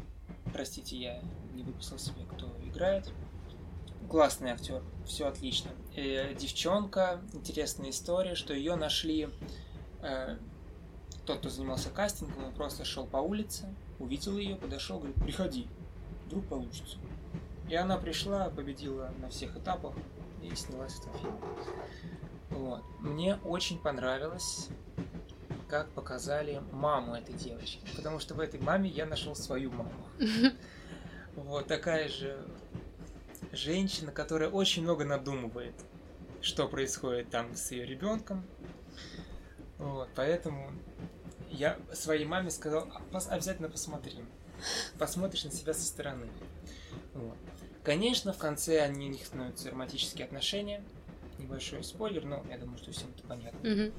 простите, я не выписал себе, кто играет. Классный актер, все отлично. Э, девчонка, интересная история, что ее нашли э, тот, кто занимался кастингом, он просто шел по улице, увидел ее, подошел, говорит, приходи, вдруг получится. И она пришла, победила на всех этапах и снялась в этом фильме. Вот. Мне очень понравилось, как показали маму этой девочки, потому что в этой маме я нашел свою маму. Вот такая же женщина, которая очень много надумывает, что происходит там с ее ребенком. Вот, поэтому я своей маме сказал, «А, обязательно посмотри. Посмотришь на себя со стороны. Вот. Конечно, в конце они, у них становятся романтические отношения. Небольшой спойлер, но я думаю, что всем это понятно. Мгм.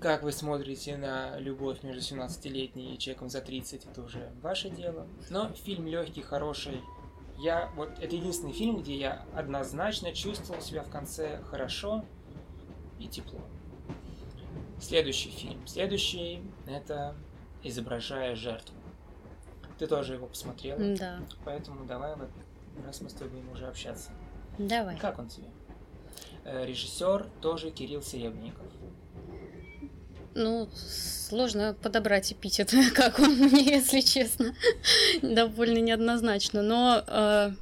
Как вы смотрите на любовь между 17-летней и человеком за 30, это уже ваше дело. Но фильм легкий, хороший. Я вот это единственный фильм, где я однозначно чувствовал себя в конце хорошо и тепло. Следующий фильм. Следующий это изображая жертву. Ты тоже его посмотрела, Да. поэтому давай вот раз мы с тобой будем уже общаться. Давай. Как он тебе? Э, Режиссер тоже Кирилл Серебренников. Ну, сложно подобрать эпитет, как он мне, если честно. Довольно неоднозначно. Но э,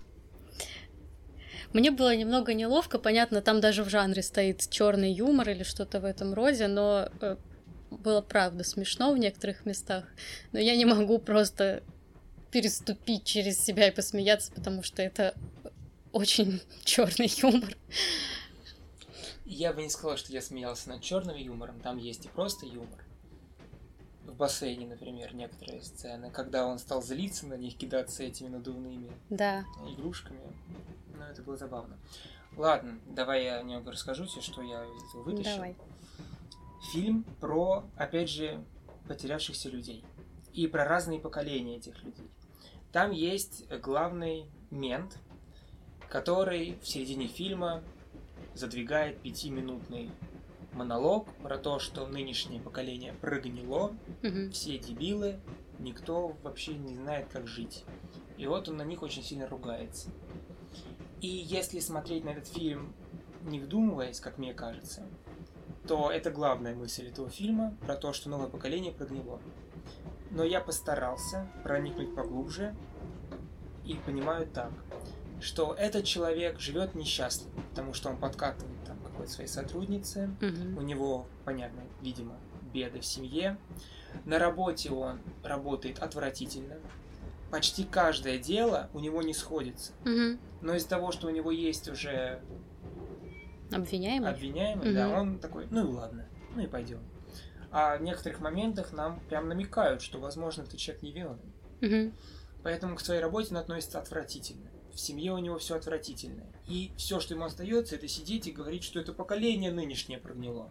мне было немного неловко. Понятно, там даже в жанре стоит черный юмор или что-то в этом роде, но э, было правда смешно в некоторых местах. Но я не могу просто переступить через себя и посмеяться, потому что это очень черный юмор. Я бы не сказал, что я смеялся над черным юмором, там есть и просто юмор. В бассейне, например, некоторые сцены, когда он стал злиться на них, кидаться этими надувными Да. игрушками. Ну, это было забавно. Ладно, давай я немного расскажу тебе, что я вытащил. Давай. Фильм про, опять же, потерявшихся людей. И про разные поколения этих людей. Там есть главный мент, который в середине фильма задвигает пятиминутный монолог про то, что нынешнее поколение прогнило, Мгм. все дебилы, никто вообще не знает, как жить. И вот он на них очень сильно ругается. И если смотреть на этот фильм, не вдумываясь, как мне кажется, то это главная мысль этого фильма про то, что новое поколение прогнило. Но я постарался проникнуть поглубже и понимаю так, что этот человек живет несчастливо, потому что он подкатывает там какой-то своей сотруднице, Мгм. у него, понятно, видимо, беды в семье. На работе он работает отвратительно. Почти каждое дело у него не сходится. Мгм. Но из-за того, что у него есть уже Обвиняемый? обвиняемый, да, Мгм. он такой, ну и ладно, ну и пойдем. А в некоторых моментах нам прям намекают, что, возможно, этот человек невиновен. Мгм. Поэтому к своей работе он относится отвратительно. В семье у него все отвратительное. И все, что ему остается, это сидеть и говорить, что это поколение нынешнее прогнило.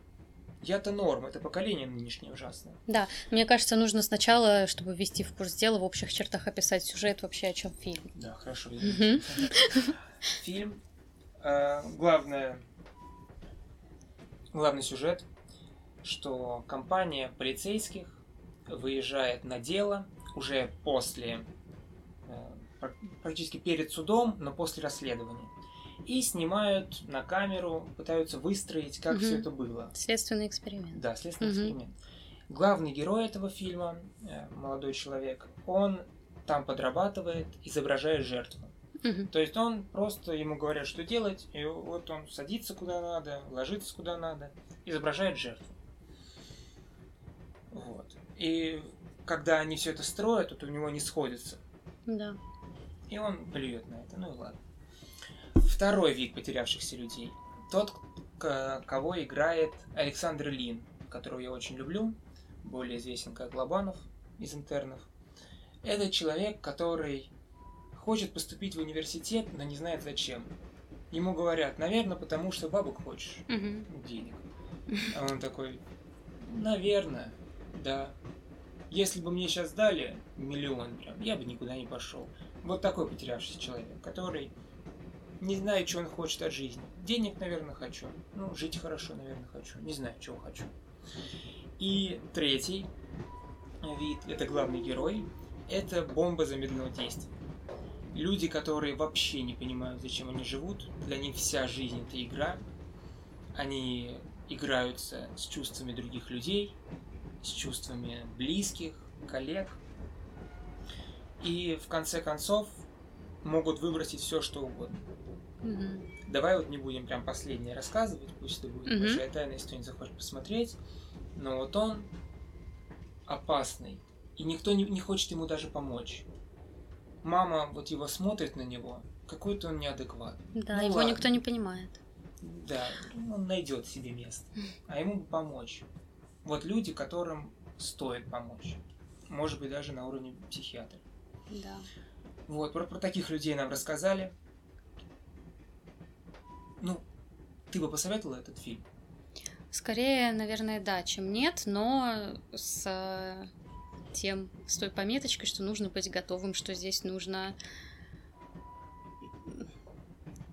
Я-то норм, это поколение нынешнее ужасное. Да, мне кажется, нужно сначала, чтобы ввести в курс дела, в общих чертах описать сюжет, вообще о чем фильм. Да, хорошо. Фильм. э, главное, главный сюжет, что компания полицейских выезжает на дело уже после, э, пр- практически перед судом, но после расследования. И снимают на камеру, пытаются выстроить, как Мгм. все это было. Следственный эксперимент. Да, следственный Мгм. эксперимент. Главный герой этого фильма, э, молодой человек, он там подрабатывает, изображая жертву. Мгм. То есть он просто ему говорят, что делать, и вот он садится куда надо, ложится куда надо, изображает жертву. Вот. И когда они все это строят, вот у него не сходится. Да. И он плюет на это. Ну и ладно. Второй вид потерявшихся людей. Тот, кого играет Александр Лин, которого я очень люблю, более известен как Лобанов из интернов. Это человек, который хочет поступить в университет, но не знает зачем. Ему говорят, наверное, потому что бабок хочешь, Мгм. денег. А он такой, наверное, да. Если бы мне сейчас дали миллион, прям, я бы никуда не пошел. Вот такой потерявшийся человек, который не знает, что он хочет от жизни. Денег, наверное, хочу. Ну, жить хорошо, наверное, хочу. Не знаю, чего хочу. И третий вид, это главный герой, это бомба замедленного действия. Люди, которые вообще не понимают, зачем они живут, для них вся жизнь это игра. Они играются с чувствами других людей, с чувствами близких, коллег. И в конце концов могут выбросить все, что угодно. Мгм. Давай вот не будем прям последнее рассказывать, пусть это будет Мгм. большая тайна, если кто-нибудь захочет посмотреть. Но вот он опасный, и никто не, не хочет ему даже помочь. Мама вот его смотрит на него, какой-то он неадекват. Да, Ну его ладно. никто не понимает. Да, он найдет себе место, а ему бы помочь. Вот люди, которым стоит помочь. Может быть, даже на уровне психиатра. Да. Вот, про, про таких людей нам рассказали. Ну, ты бы посоветовала этот фильм? Скорее, наверное, да, чем нет, но с э, тем, с той пометочкой, что нужно быть готовым, что здесь нужно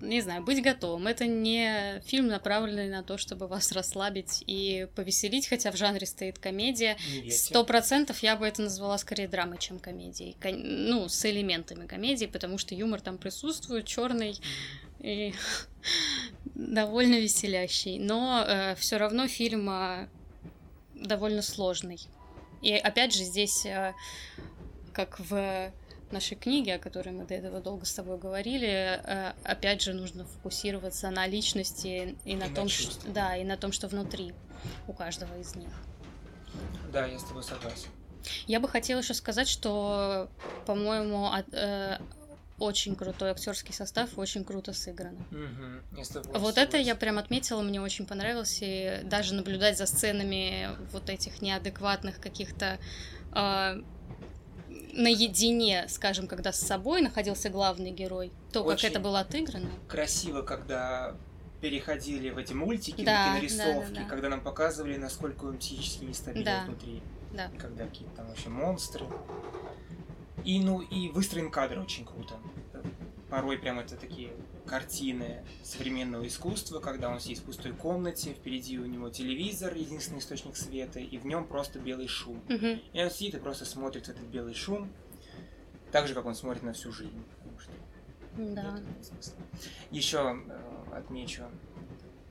не знаю, быть готовым. Это не фильм, направленный на то, чтобы вас расслабить и повеселить, хотя в жанре стоит комедия. Сто процентов я бы это назвала скорее драмой, чем комедией. Кон- Ну, с элементами комедии, потому что юмор там присутствует, черный и довольно веселящий. Но все равно фильм э, довольно сложный. И опять же, здесь, э, как в нашей книге, о которой мы до этого долго с тобой говорили, э, опять же, нужно фокусироваться на личности и на И на том, что, да, и на том, что внутри у каждого из них. Да, я с тобой согласен. Я бы хотела еще сказать, что, по-моему, от- э, очень крутой актерский состав, очень круто сыграно. Я с тобой Вот это я прям отметила, мне очень понравилось, и даже наблюдать за сценами вот этих неадекватных каких-то э, наедине, скажем, когда с собой находился главный герой, то, как Очень это было отыграно. красиво, когда переходили в эти мультики, Да, на кинорисовки, да, да, да. когда нам показывали, насколько он психически нестабилен Да. внутри. Да. Когда какие-то там вообще монстры. И, ну, и выстроен кадр очень круто. Порой прям это такие картины современного искусства, когда он сидит в пустой комнате, впереди у него телевизор, единственный источник света, и в нем просто белый шум. Мгм. И он сидит и просто смотрит в этот белый шум, так же, как он смотрит на всю жизнь. Потому что Да. Еще э, отмечу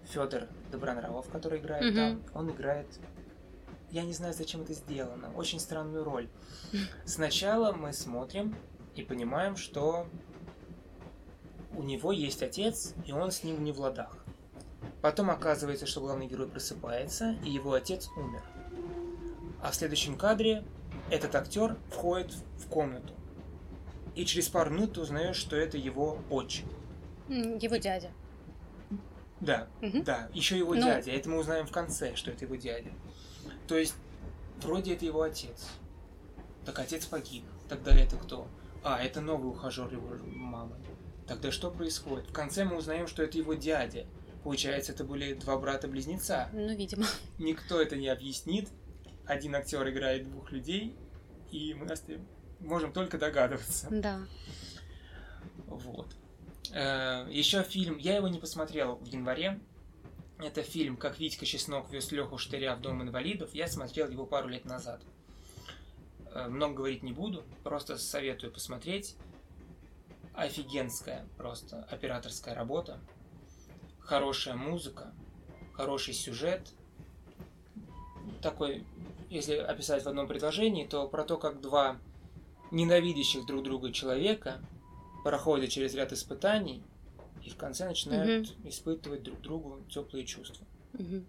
Федор Добронравов, который играет Мгм. там. Он играет. Я не знаю, зачем это сделано. Очень странную роль. Сначала мы смотрим и понимаем, что у него есть отец, и он с ним не в ладах. Потом оказывается, что главный герой просыпается, и его отец умер. А в следующем кадре этот актер входит в комнату. И через пару минут ты узнаешь, что это его отчим. Его дядя. Да, Мгм. да, еще его Ну. дядя. Это мы узнаем в конце, что это его дядя. То есть, вроде это его отец. Так отец погиб. Тогда это кто? А, это новый ухажер его мамы. Тогда что происходит? В конце мы узнаем, что это его дядя. Получается, это были два брата-близнеца. Ну, видимо. Никто это не объяснит. Один актер играет двух людей, и мы можем только догадываться. Да. Вот. Еще фильм, я его не посмотрел в январе. Это фильм «Как Витька Чеснок вез Леху Штыря в дом инвалидов». Я смотрел его пару лет назад. Э, Много говорить не буду, просто советую посмотреть. Офигенская просто операторская работа. Хорошая музыка, хороший сюжет. Такой если описать в одном предложении, то про то, как два ненавидящих друг друга человека проходят через ряд испытаний и в конце начинают угу. испытывать друг другу теплые чувства. Угу.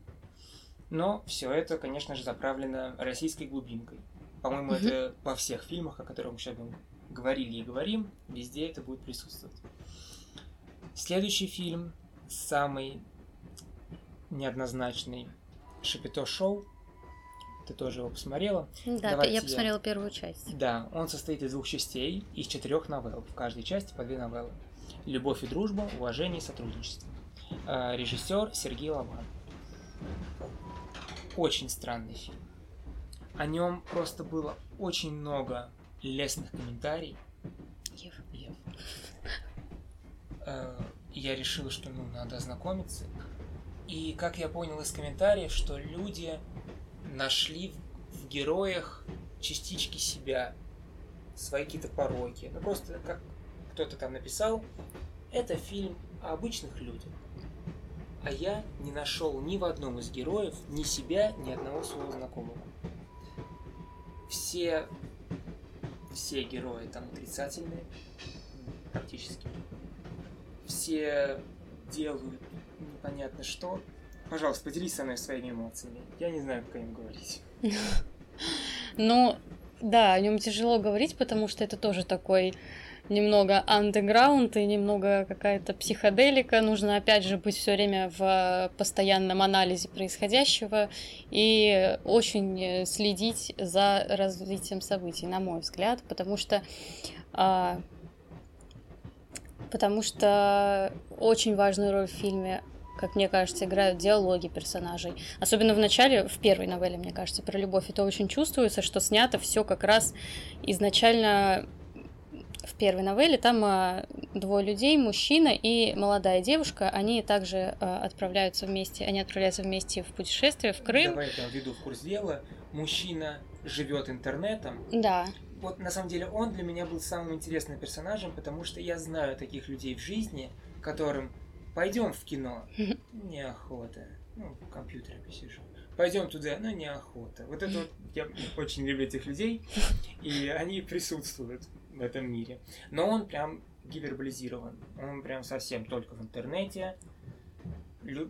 Но все это, конечно же, заправлено российской глубинкой. По-моему, угу. это во всех фильмах, о которых мы сейчас говорили и говорим, везде это будет присутствовать. Следующий фильм, самый неоднозначный, Шапито Шоу. Ты тоже его посмотрела? Да, Давайте я посмотрела первую часть. Да, он состоит из двух частей, из четырех новелл. В каждой части по две новеллы. Любовь и дружба, уважение и сотрудничество. А, режиссер Сергей Лаван. Очень странный фильм. О нем просто было очень много лестных комментариев. Ев. Ев. А, я решил, что ну, надо ознакомиться. И как я понял из комментариев, что люди нашли в героях частички себя, свои какие-то пороки. Ну просто как кто-то там написал, это фильм о обычных людях. А я не нашел ни в одном из героев ни себя, ни одного своего знакомого. Все, все герои там отрицательные, практически. Все делают непонятно что. Пожалуйста, поделись со мной своими эмоциями. Я не знаю, как о нем говорить. Ну, да, о нем тяжело говорить, потому что это тоже такой немного андеграунд и немного какая-то психоделика. Нужно, опять же, быть все время в постоянном анализе происходящего и очень следить за развитием событий, на мой взгляд, потому что а, потому что очень важную роль в фильме как мне кажется, играют диалоги персонажей. Особенно в начале, в первой новелле, мне кажется, про любовь. Это очень чувствуется, что снято все как раз изначально в первой новелле. Там а, двое людей, мужчина и молодая девушка. Они также а, отправляются вместе, они отправляются вместе в путешествие в Крым. Давай я введу в курс дела. Мужчина живет интернетом. Да. Вот на самом деле он для меня был самым интересным персонажем, потому что я знаю таких людей в жизни, которым Пойдем в кино. Неохота. Ну, в компьютере посижу. Пойдем туда, ну неохота. Вот это вот, я очень люблю этих людей, и они присутствуют в этом мире. Но он прям гиперболизирован. Он прям совсем только в интернете.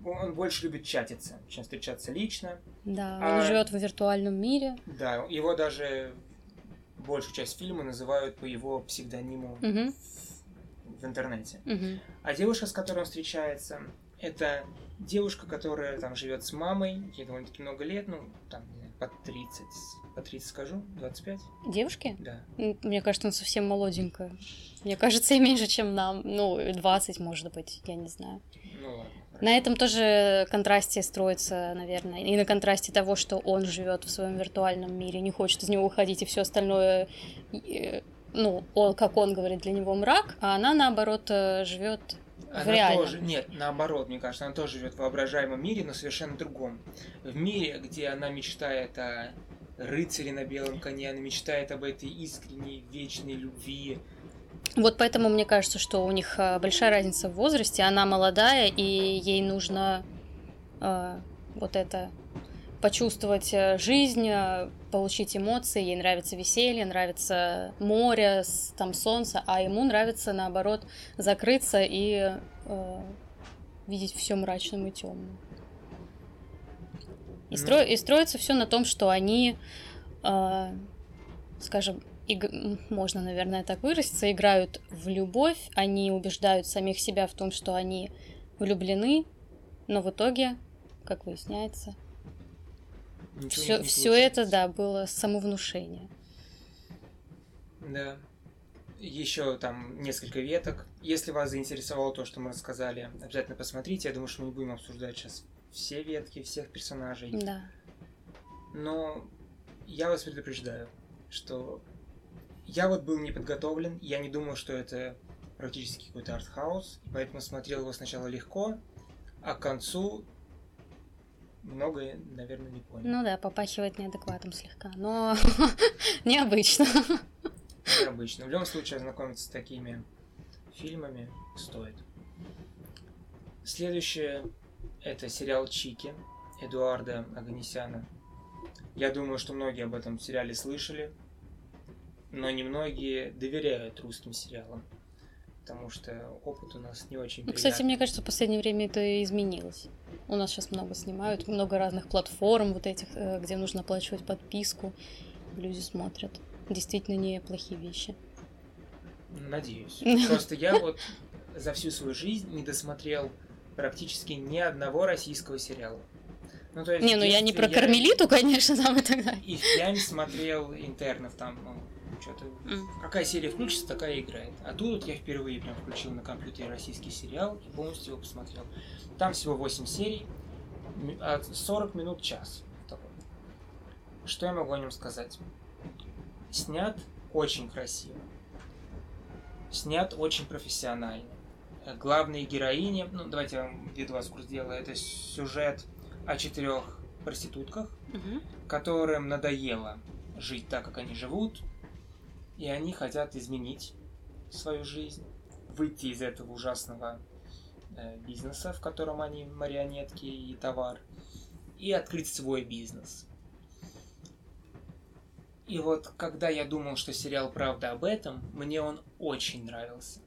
Он больше любит чатиться, чем встречаться лично. Да, а, он живет в виртуальном мире. Да, его даже большую часть фильма называют по его псевдониму угу в интернете. Угу. А девушка, с которой он встречается, это девушка, которая там живет с мамой, ей довольно-таки много лет, ну, там, по 30, по 30 скажу, 25. Девушки? Да. Мне кажется, он совсем молоденькая. Мне кажется, и меньше, чем нам. Ну, 20, может быть, я не знаю. Ну ладно. На этом тоже контрасте строится, наверное, и на контрасте того, что он живет в своем виртуальном мире, не хочет из него уходить, и все остальное ну, он, как он говорит, для него мрак, а она, наоборот, э, живет она реальном. тоже, нет, наоборот, мне кажется, она тоже живет в воображаемом мире, но совершенно другом. В мире, где она мечтает о рыцаре на белом коне, она мечтает об этой искренней, вечной любви. Вот поэтому мне кажется, что у них э, большая разница в возрасте. Она молодая, и ей нужно э, вот это почувствовать э, жизнь, э, получить эмоции, ей нравится веселье, нравится море, там солнце, а ему нравится наоборот закрыться и э, видеть все мрачным и темным. И, стро... и строится все на том, что они, э, скажем, иг... можно, наверное, так выразиться, играют в любовь, они убеждают самих себя в том, что они влюблены, но в итоге, как выясняется, все, все это, да, было самовнушение. Да. Еще там несколько веток. Если вас заинтересовало то, что мы рассказали, обязательно посмотрите. Я думаю, что мы не будем обсуждать сейчас все ветки, всех персонажей. Да. Но я вас предупреждаю, что я вот был не подготовлен, я не думал, что это практически какой-то артхаус, поэтому смотрел его сначала легко, а к концу многое, наверное, не понял. Ну да, попахивает неадекватом слегка, но необычно. Необычно. В любом случае, ознакомиться с такими фильмами стоит. Следующее это сериал Чики Эдуарда Аганесяна. Я думаю, что многие об этом сериале слышали, но немногие доверяют русским сериалам, потому что опыт у нас не очень ну, Кстати, мне кажется, в последнее время это изменилось. У нас сейчас много снимают, много разных платформ вот этих, э, где нужно оплачивать подписку. Люди смотрят. Действительно неплохие вещи. Надеюсь. Просто я вот за всю свою жизнь не досмотрел практически ни одного российского сериала. Ну, то есть не, ну я не про я... Кармелиту, конечно, там и так далее. И впрямь смотрел интернов там, ну, что-то... Mm. Какая серия включится, такая играет. А тут я впервые прям включил на компьютере российский сериал и полностью его посмотрел. Там всего 8 серий, 40 минут час. Такой. Что я могу о нем сказать? Снят очень красиво. Снят очень профессионально. Главные героини, ну давайте я вам введу вас в курс дела, это сюжет о четырех проститутках, угу. которым надоело жить так, как они живут, и они хотят изменить свою жизнь, выйти из этого ужасного э, бизнеса, в котором они марионетки и товар, и открыть свой бизнес. И вот когда я думал, что сериал правда об этом, мне он очень нравился.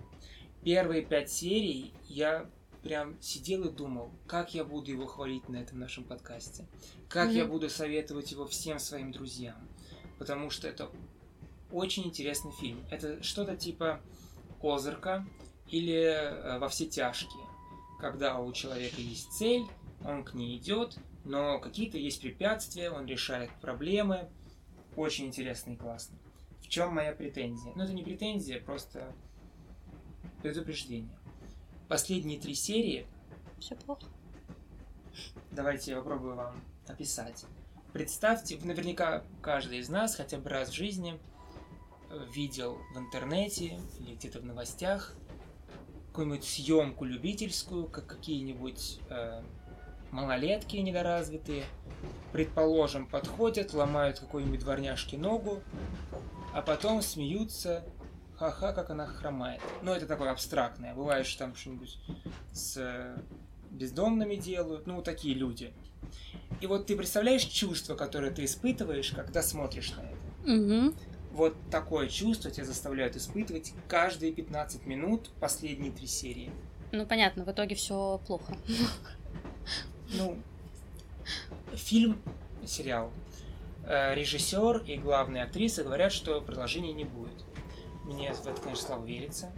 Первые пять серий я прям сидел и думал, как я буду его хвалить на этом нашем подкасте, как mm-hmm. я буду советовать его всем своим друзьям, потому что это очень интересный фильм. Это что-то типа Озерка или э, Во все тяжкие, когда у человека есть цель, он к ней идет, но какие-то есть препятствия, он решает проблемы. Очень интересно и классно. В чем моя претензия? Ну, это не претензия, просто предупреждение последние три серии... Все плохо. Давайте я попробую вам описать. Представьте, наверняка каждый из нас хотя бы раз в жизни видел в интернете или где-то в новостях какую-нибудь съемку любительскую, как какие-нибудь э, малолетки недоразвитые, предположим, подходят, ломают какой-нибудь дворняжке ногу, а потом смеются ха-ха, как она хромает. Но это такое абстрактное. Бывает, что там что-нибудь с э, бездомными делают, ну, такие люди. И вот ты представляешь чувство, которое ты испытываешь, когда смотришь на это? Угу. Вот такое чувство тебя заставляют испытывать каждые 15 минут последние три серии. Ну, понятно, в итоге все плохо. Ну, фильм, сериал, э, режиссер и главная актриса говорят, что продолжения не будет. Мне в это, конечно, слабо верится.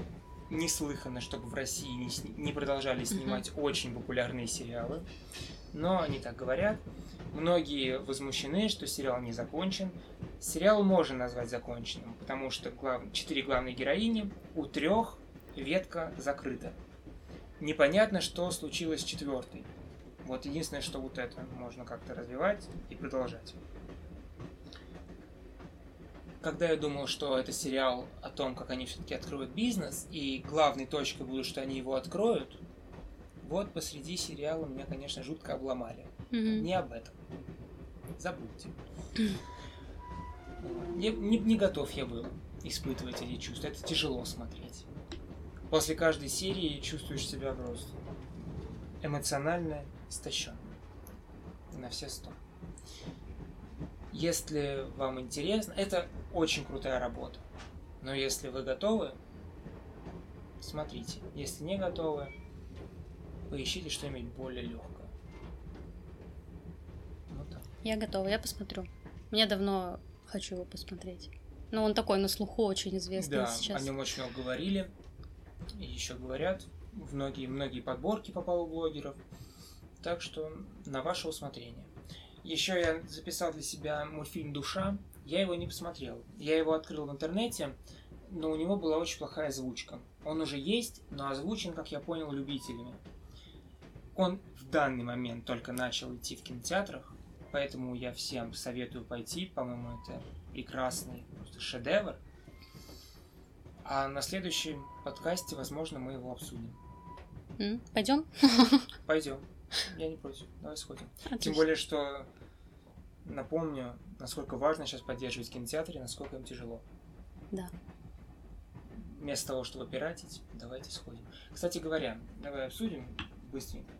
Неслыханно, чтобы в России не, не продолжали снимать mm-hmm. очень популярные сериалы. Но они так говорят. Многие возмущены, что сериал не закончен. Сериал можно назвать законченным, потому что глав... четыре главные героини, у трех ветка закрыта. Непонятно, что случилось с четвертой. Вот единственное, что вот это можно как-то развивать и продолжать когда я думал, что это сериал о том, как они все-таки откроют бизнес, и главной точкой будет, что они его откроют, вот посреди сериала меня, конечно, жутко обломали. Mm-hmm. Не об этом. Забудьте. Не, не, не готов я был испытывать эти чувства. Это тяжело смотреть. После каждой серии чувствуешь себя просто эмоционально истощен. На все сто. Если вам интересно, это очень крутая работа. Но если вы готовы, смотрите. Если не готовы, поищите что-нибудь более легкое. Вот так. Я готова, я посмотрю. Мне давно хочу его посмотреть. Но он такой на слуху очень известный да, сейчас. о нем очень много говорили. И еще говорят. В многие, многие подборки попал у блогеров. Так что на ваше усмотрение. Еще я записал для себя мультфильм «Душа». Я его не посмотрел. Я его открыл в интернете, но у него была очень плохая озвучка. Он уже есть, но озвучен, как я понял, любителями. Он в данный момент только начал идти в кинотеатрах, поэтому я всем советую пойти. По-моему, это прекрасный просто шедевр. А на следующем подкасте, возможно, мы его обсудим. Mm, пойдем? Пойдем. Я не против. Давай сходим. Отлично. Тем более, что напомню, насколько важно сейчас поддерживать кинотеатры, насколько им тяжело. Да. Вместо того, чтобы пиратить, давайте сходим. Кстати говоря, давай обсудим быстренько.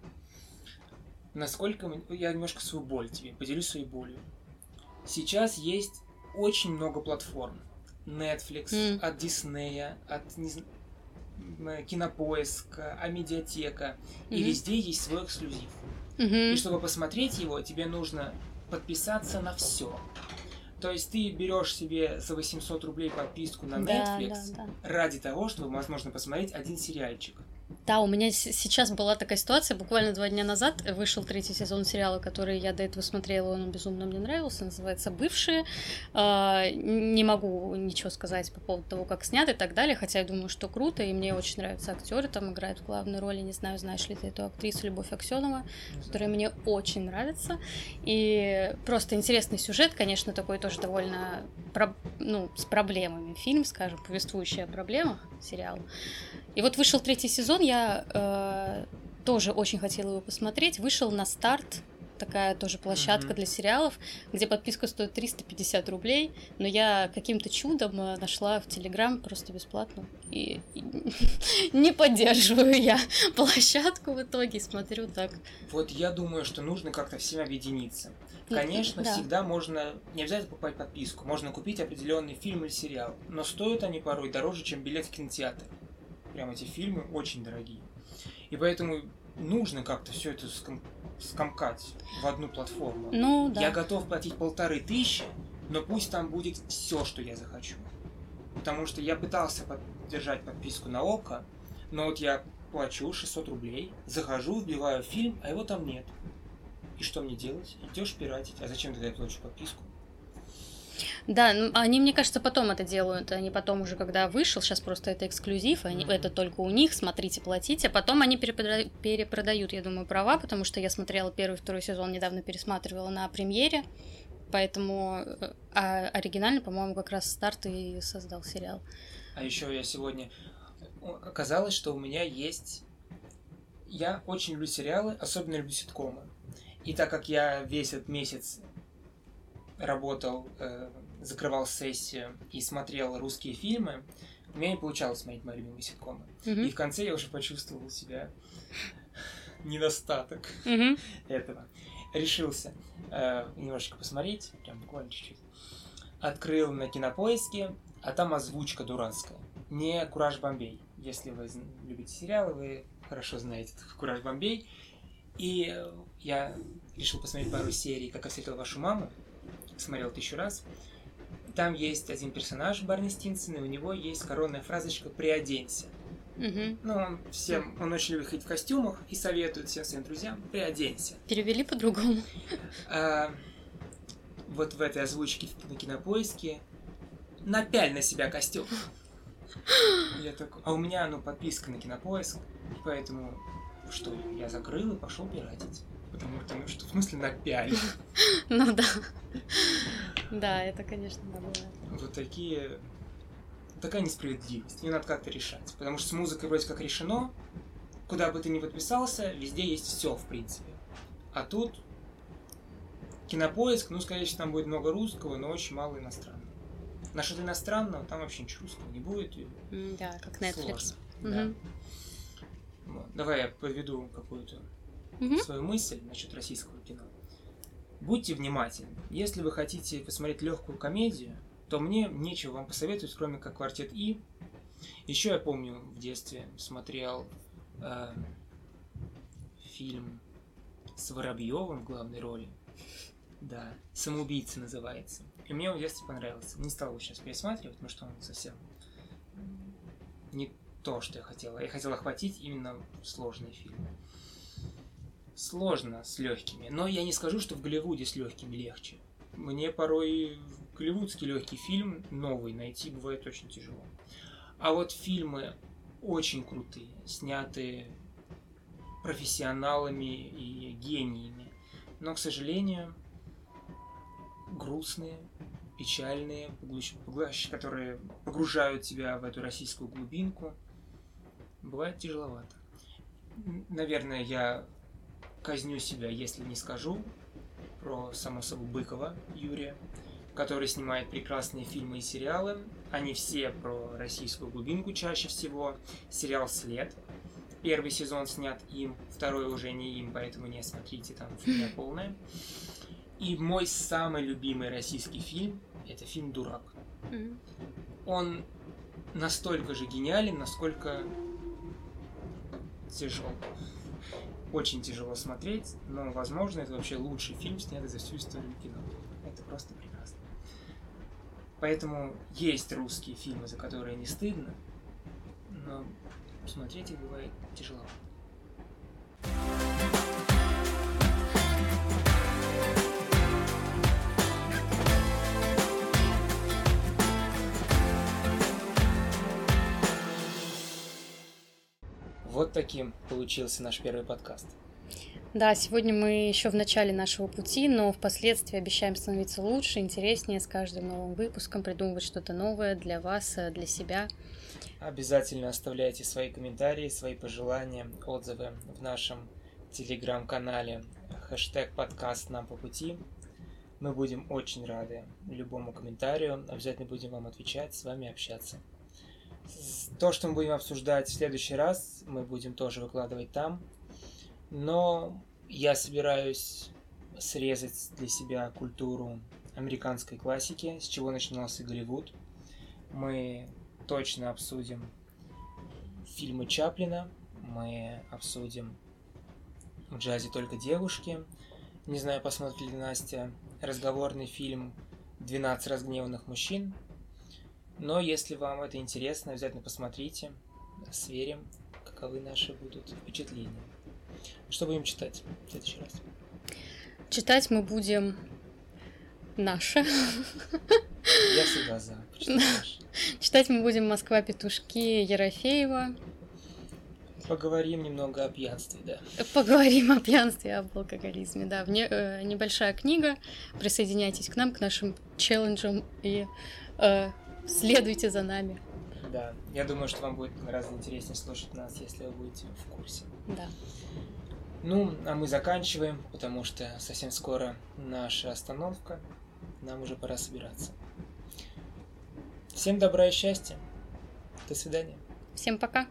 Насколько... Я немножко свою боль тебе, поделюсь своей болью. Сейчас есть очень много платформ. Netflix, М. от Диснея, от не зн- м, Кинопоиска, Амедиатека. И Мгм. везде есть свой эксклюзив. Мгм. И чтобы посмотреть его, тебе нужно подписаться на все. То есть ты берешь себе за 800 рублей подписку на Да, Netflix да, да. ради того, чтобы, возможно, посмотреть один сериальчик. Да, у меня сейчас была такая ситуация, буквально два дня назад вышел третий сезон сериала, который я до этого смотрела, он безумно мне нравился, называется «Бывшие». А, Не могу ничего сказать по поводу того, как снят и так далее, хотя я думаю, что круто, и мне очень нравятся актеры, там играют в главной роли, не знаю, знаешь ли ты эту актрису Любовь Аксенова, которая мне очень нравится. И просто интересный сюжет, конечно, такой тоже довольно про- ну, с проблемами фильм, скажем, повествующий о проблемах сериал. И вот вышел третий сезон, я э, тоже очень хотела его посмотреть. Вышел на старт такая тоже площадка Мгм. для сериалов, где подписка стоит 350 рублей, но я каким-то чудом э, нашла в Телеграм просто бесплатно. И, и не поддерживаю я площадку в итоге, смотрю так. Вот я думаю, что нужно как-то всем объединиться. Ну, Конечно, да. всегда можно, не обязательно покупать подписку, можно купить определенный фильм или сериал, но стоят они порой дороже, чем билет в кинотеатр. Прям эти фильмы очень дорогие. И поэтому нужно как-то все это ском- скомкать в одну платформу. Ну, да. Я готов платить полторы тысячи, но пусть там будет все, что я захочу. Потому что я пытался поддержать подписку на ОКО, но вот я плачу 600 рублей, захожу, вбиваю фильм, а его там нет. И что мне делать? Идешь пиратить. А зачем тогда я плачу подписку? Да, они, мне кажется, потом это делают. Они потом уже, когда вышел, сейчас просто это эксклюзив, они, это только у них, смотрите, платите. Потом они перепрода- перепродают, я думаю, права, потому что я смотрела первый, второй сезон, недавно пересматривала на премьере. Поэтому э, а оригинально, по-моему, как раз старт и создал сериал. А еще я сегодня... Оказалось, что у меня есть... Я очень люблю сериалы, особенно люблю ситкомы. И так как я весь этот месяц работал, э, закрывал сессию и смотрел русские фильмы, у меня не получалось смотреть мои любимые ситкомы. Мгм. И в конце я уже почувствовал себя недостаток Мгм. этого. Решился э, немножечко посмотреть, прям буквально чуть-чуть. Открыл на кинопоиске, а там озвучка дурацкая. Не Кураж Бомбей. Если вы любите сериалы, вы хорошо знаете Кураж Бомбей. И я решил посмотреть пару серий «Как я встретил вашу маму». Смотрел тысячу раз. Там есть один персонаж Барни Стинсон, и у него есть коронная фразочка «Приоденься». Мгм. Ну, он всем, он очень любит ходить в костюмах и советует всем своим друзьям «Приоденься». Перевели по-другому. А, вот в этой озвучке на кинопоиске напяль на себя костюм. Я такой, а у меня, ну, подписка на кинопоиск, поэтому что, я закрыл и пошел пиратить. Потому, потому что, в смысле, напяль. Ну да. Да, это, конечно, да, бывает. Вот такие... Такая несправедливость. Ее надо как-то решать. Потому что с музыкой вроде как решено. Куда бы ты ни подписался, везде есть все, в принципе. А тут кинопоиск, ну, скорее всего, там будет много русского, но очень мало иностранного. На что-то иностранного, там вообще ничего русского не будет. и Да, как Netflix. Сложно. Да. Мгм. Вот. Давай я подведу какую-то Мгм. свою мысль насчет российского кино. Будьте внимательны. Если вы хотите посмотреть легкую комедию, то мне нечего вам посоветовать, кроме как «Квартет И». Еще я помню в детстве смотрел э, фильм с Воробьевым в главной роли. Да, «Самоубийца» называется. И мне он в детстве понравился. Не стал его сейчас пересматривать, потому что он совсем не то, что я хотела. Я хотела охватить именно сложные фильмы. Сложно с легкими, но я не скажу, что в Голливуде с легкими легче. Мне порой голливудский легкий фильм новый найти бывает очень тяжело. А вот фильмы очень крутые, снятые профессионалами и гениями, но, к сожалению, грустные, печальные, поглощ- поглощ- которые погружают тебя в эту российскую глубинку, бывает тяжеловато. Наверное, я казню себя, если не скажу про, само собой, Быкова Юрия, который снимает прекрасные фильмы и сериалы. Они все про российскую глубинку чаще всего. Сериал «След». Первый сезон снят им, второй уже не им, поэтому не смотрите, там фигня полная. И мой самый любимый российский фильм – это фильм «Дурак». Он настолько же гениален, насколько тяжел. Очень тяжело смотреть, но, возможно, это вообще лучший фильм, снятый за всю историю кино. Это просто прекрасно. Поэтому есть русские фильмы, за которые не стыдно, но смотреть их бывает тяжело. Вот таким получился наш первый подкаст. Да, сегодня мы еще в начале нашего пути, но впоследствии обещаем становиться лучше, интереснее с каждым новым выпуском, придумывать что-то новое для вас, э, для себя. Обязательно оставляйте свои комментарии, свои пожелания, отзывы в нашем телеграм-канале хэштег подкаст нам по пути. Мы будем очень рады любому комментарию, обязательно будем вам отвечать, с вами общаться. То, что мы будем обсуждать в следующий раз, мы будем тоже выкладывать там. Но я собираюсь срезать для себя культуру американской классики, с чего начинался Голливуд. Мы точно обсудим фильмы Чаплина, мы обсудим в джазе только девушки. Не знаю, посмотрит ли Настя разговорный фильм «12 разгневанных мужчин». Но если вам это интересно, обязательно посмотрите, сверим, каковы наши будут впечатления. Что будем читать в следующий раз? Читать мы будем наше. Я всегда за. Читать мы будем «Москва. Петушки» Ерофеева. Поговорим немного о пьянстве, да. Поговорим о пьянстве, об алкоголизме. Да, Вне- э, небольшая книга. Присоединяйтесь к нам, к нашим челленджам и э, следуйте за нами. Да, я думаю, что вам будет гораздо интереснее слушать нас, если вы будете в курсе. Да. Ну, а мы заканчиваем, потому что совсем скоро наша остановка. Нам уже пора собираться. Всем добра и счастья. До свидания. Всем пока.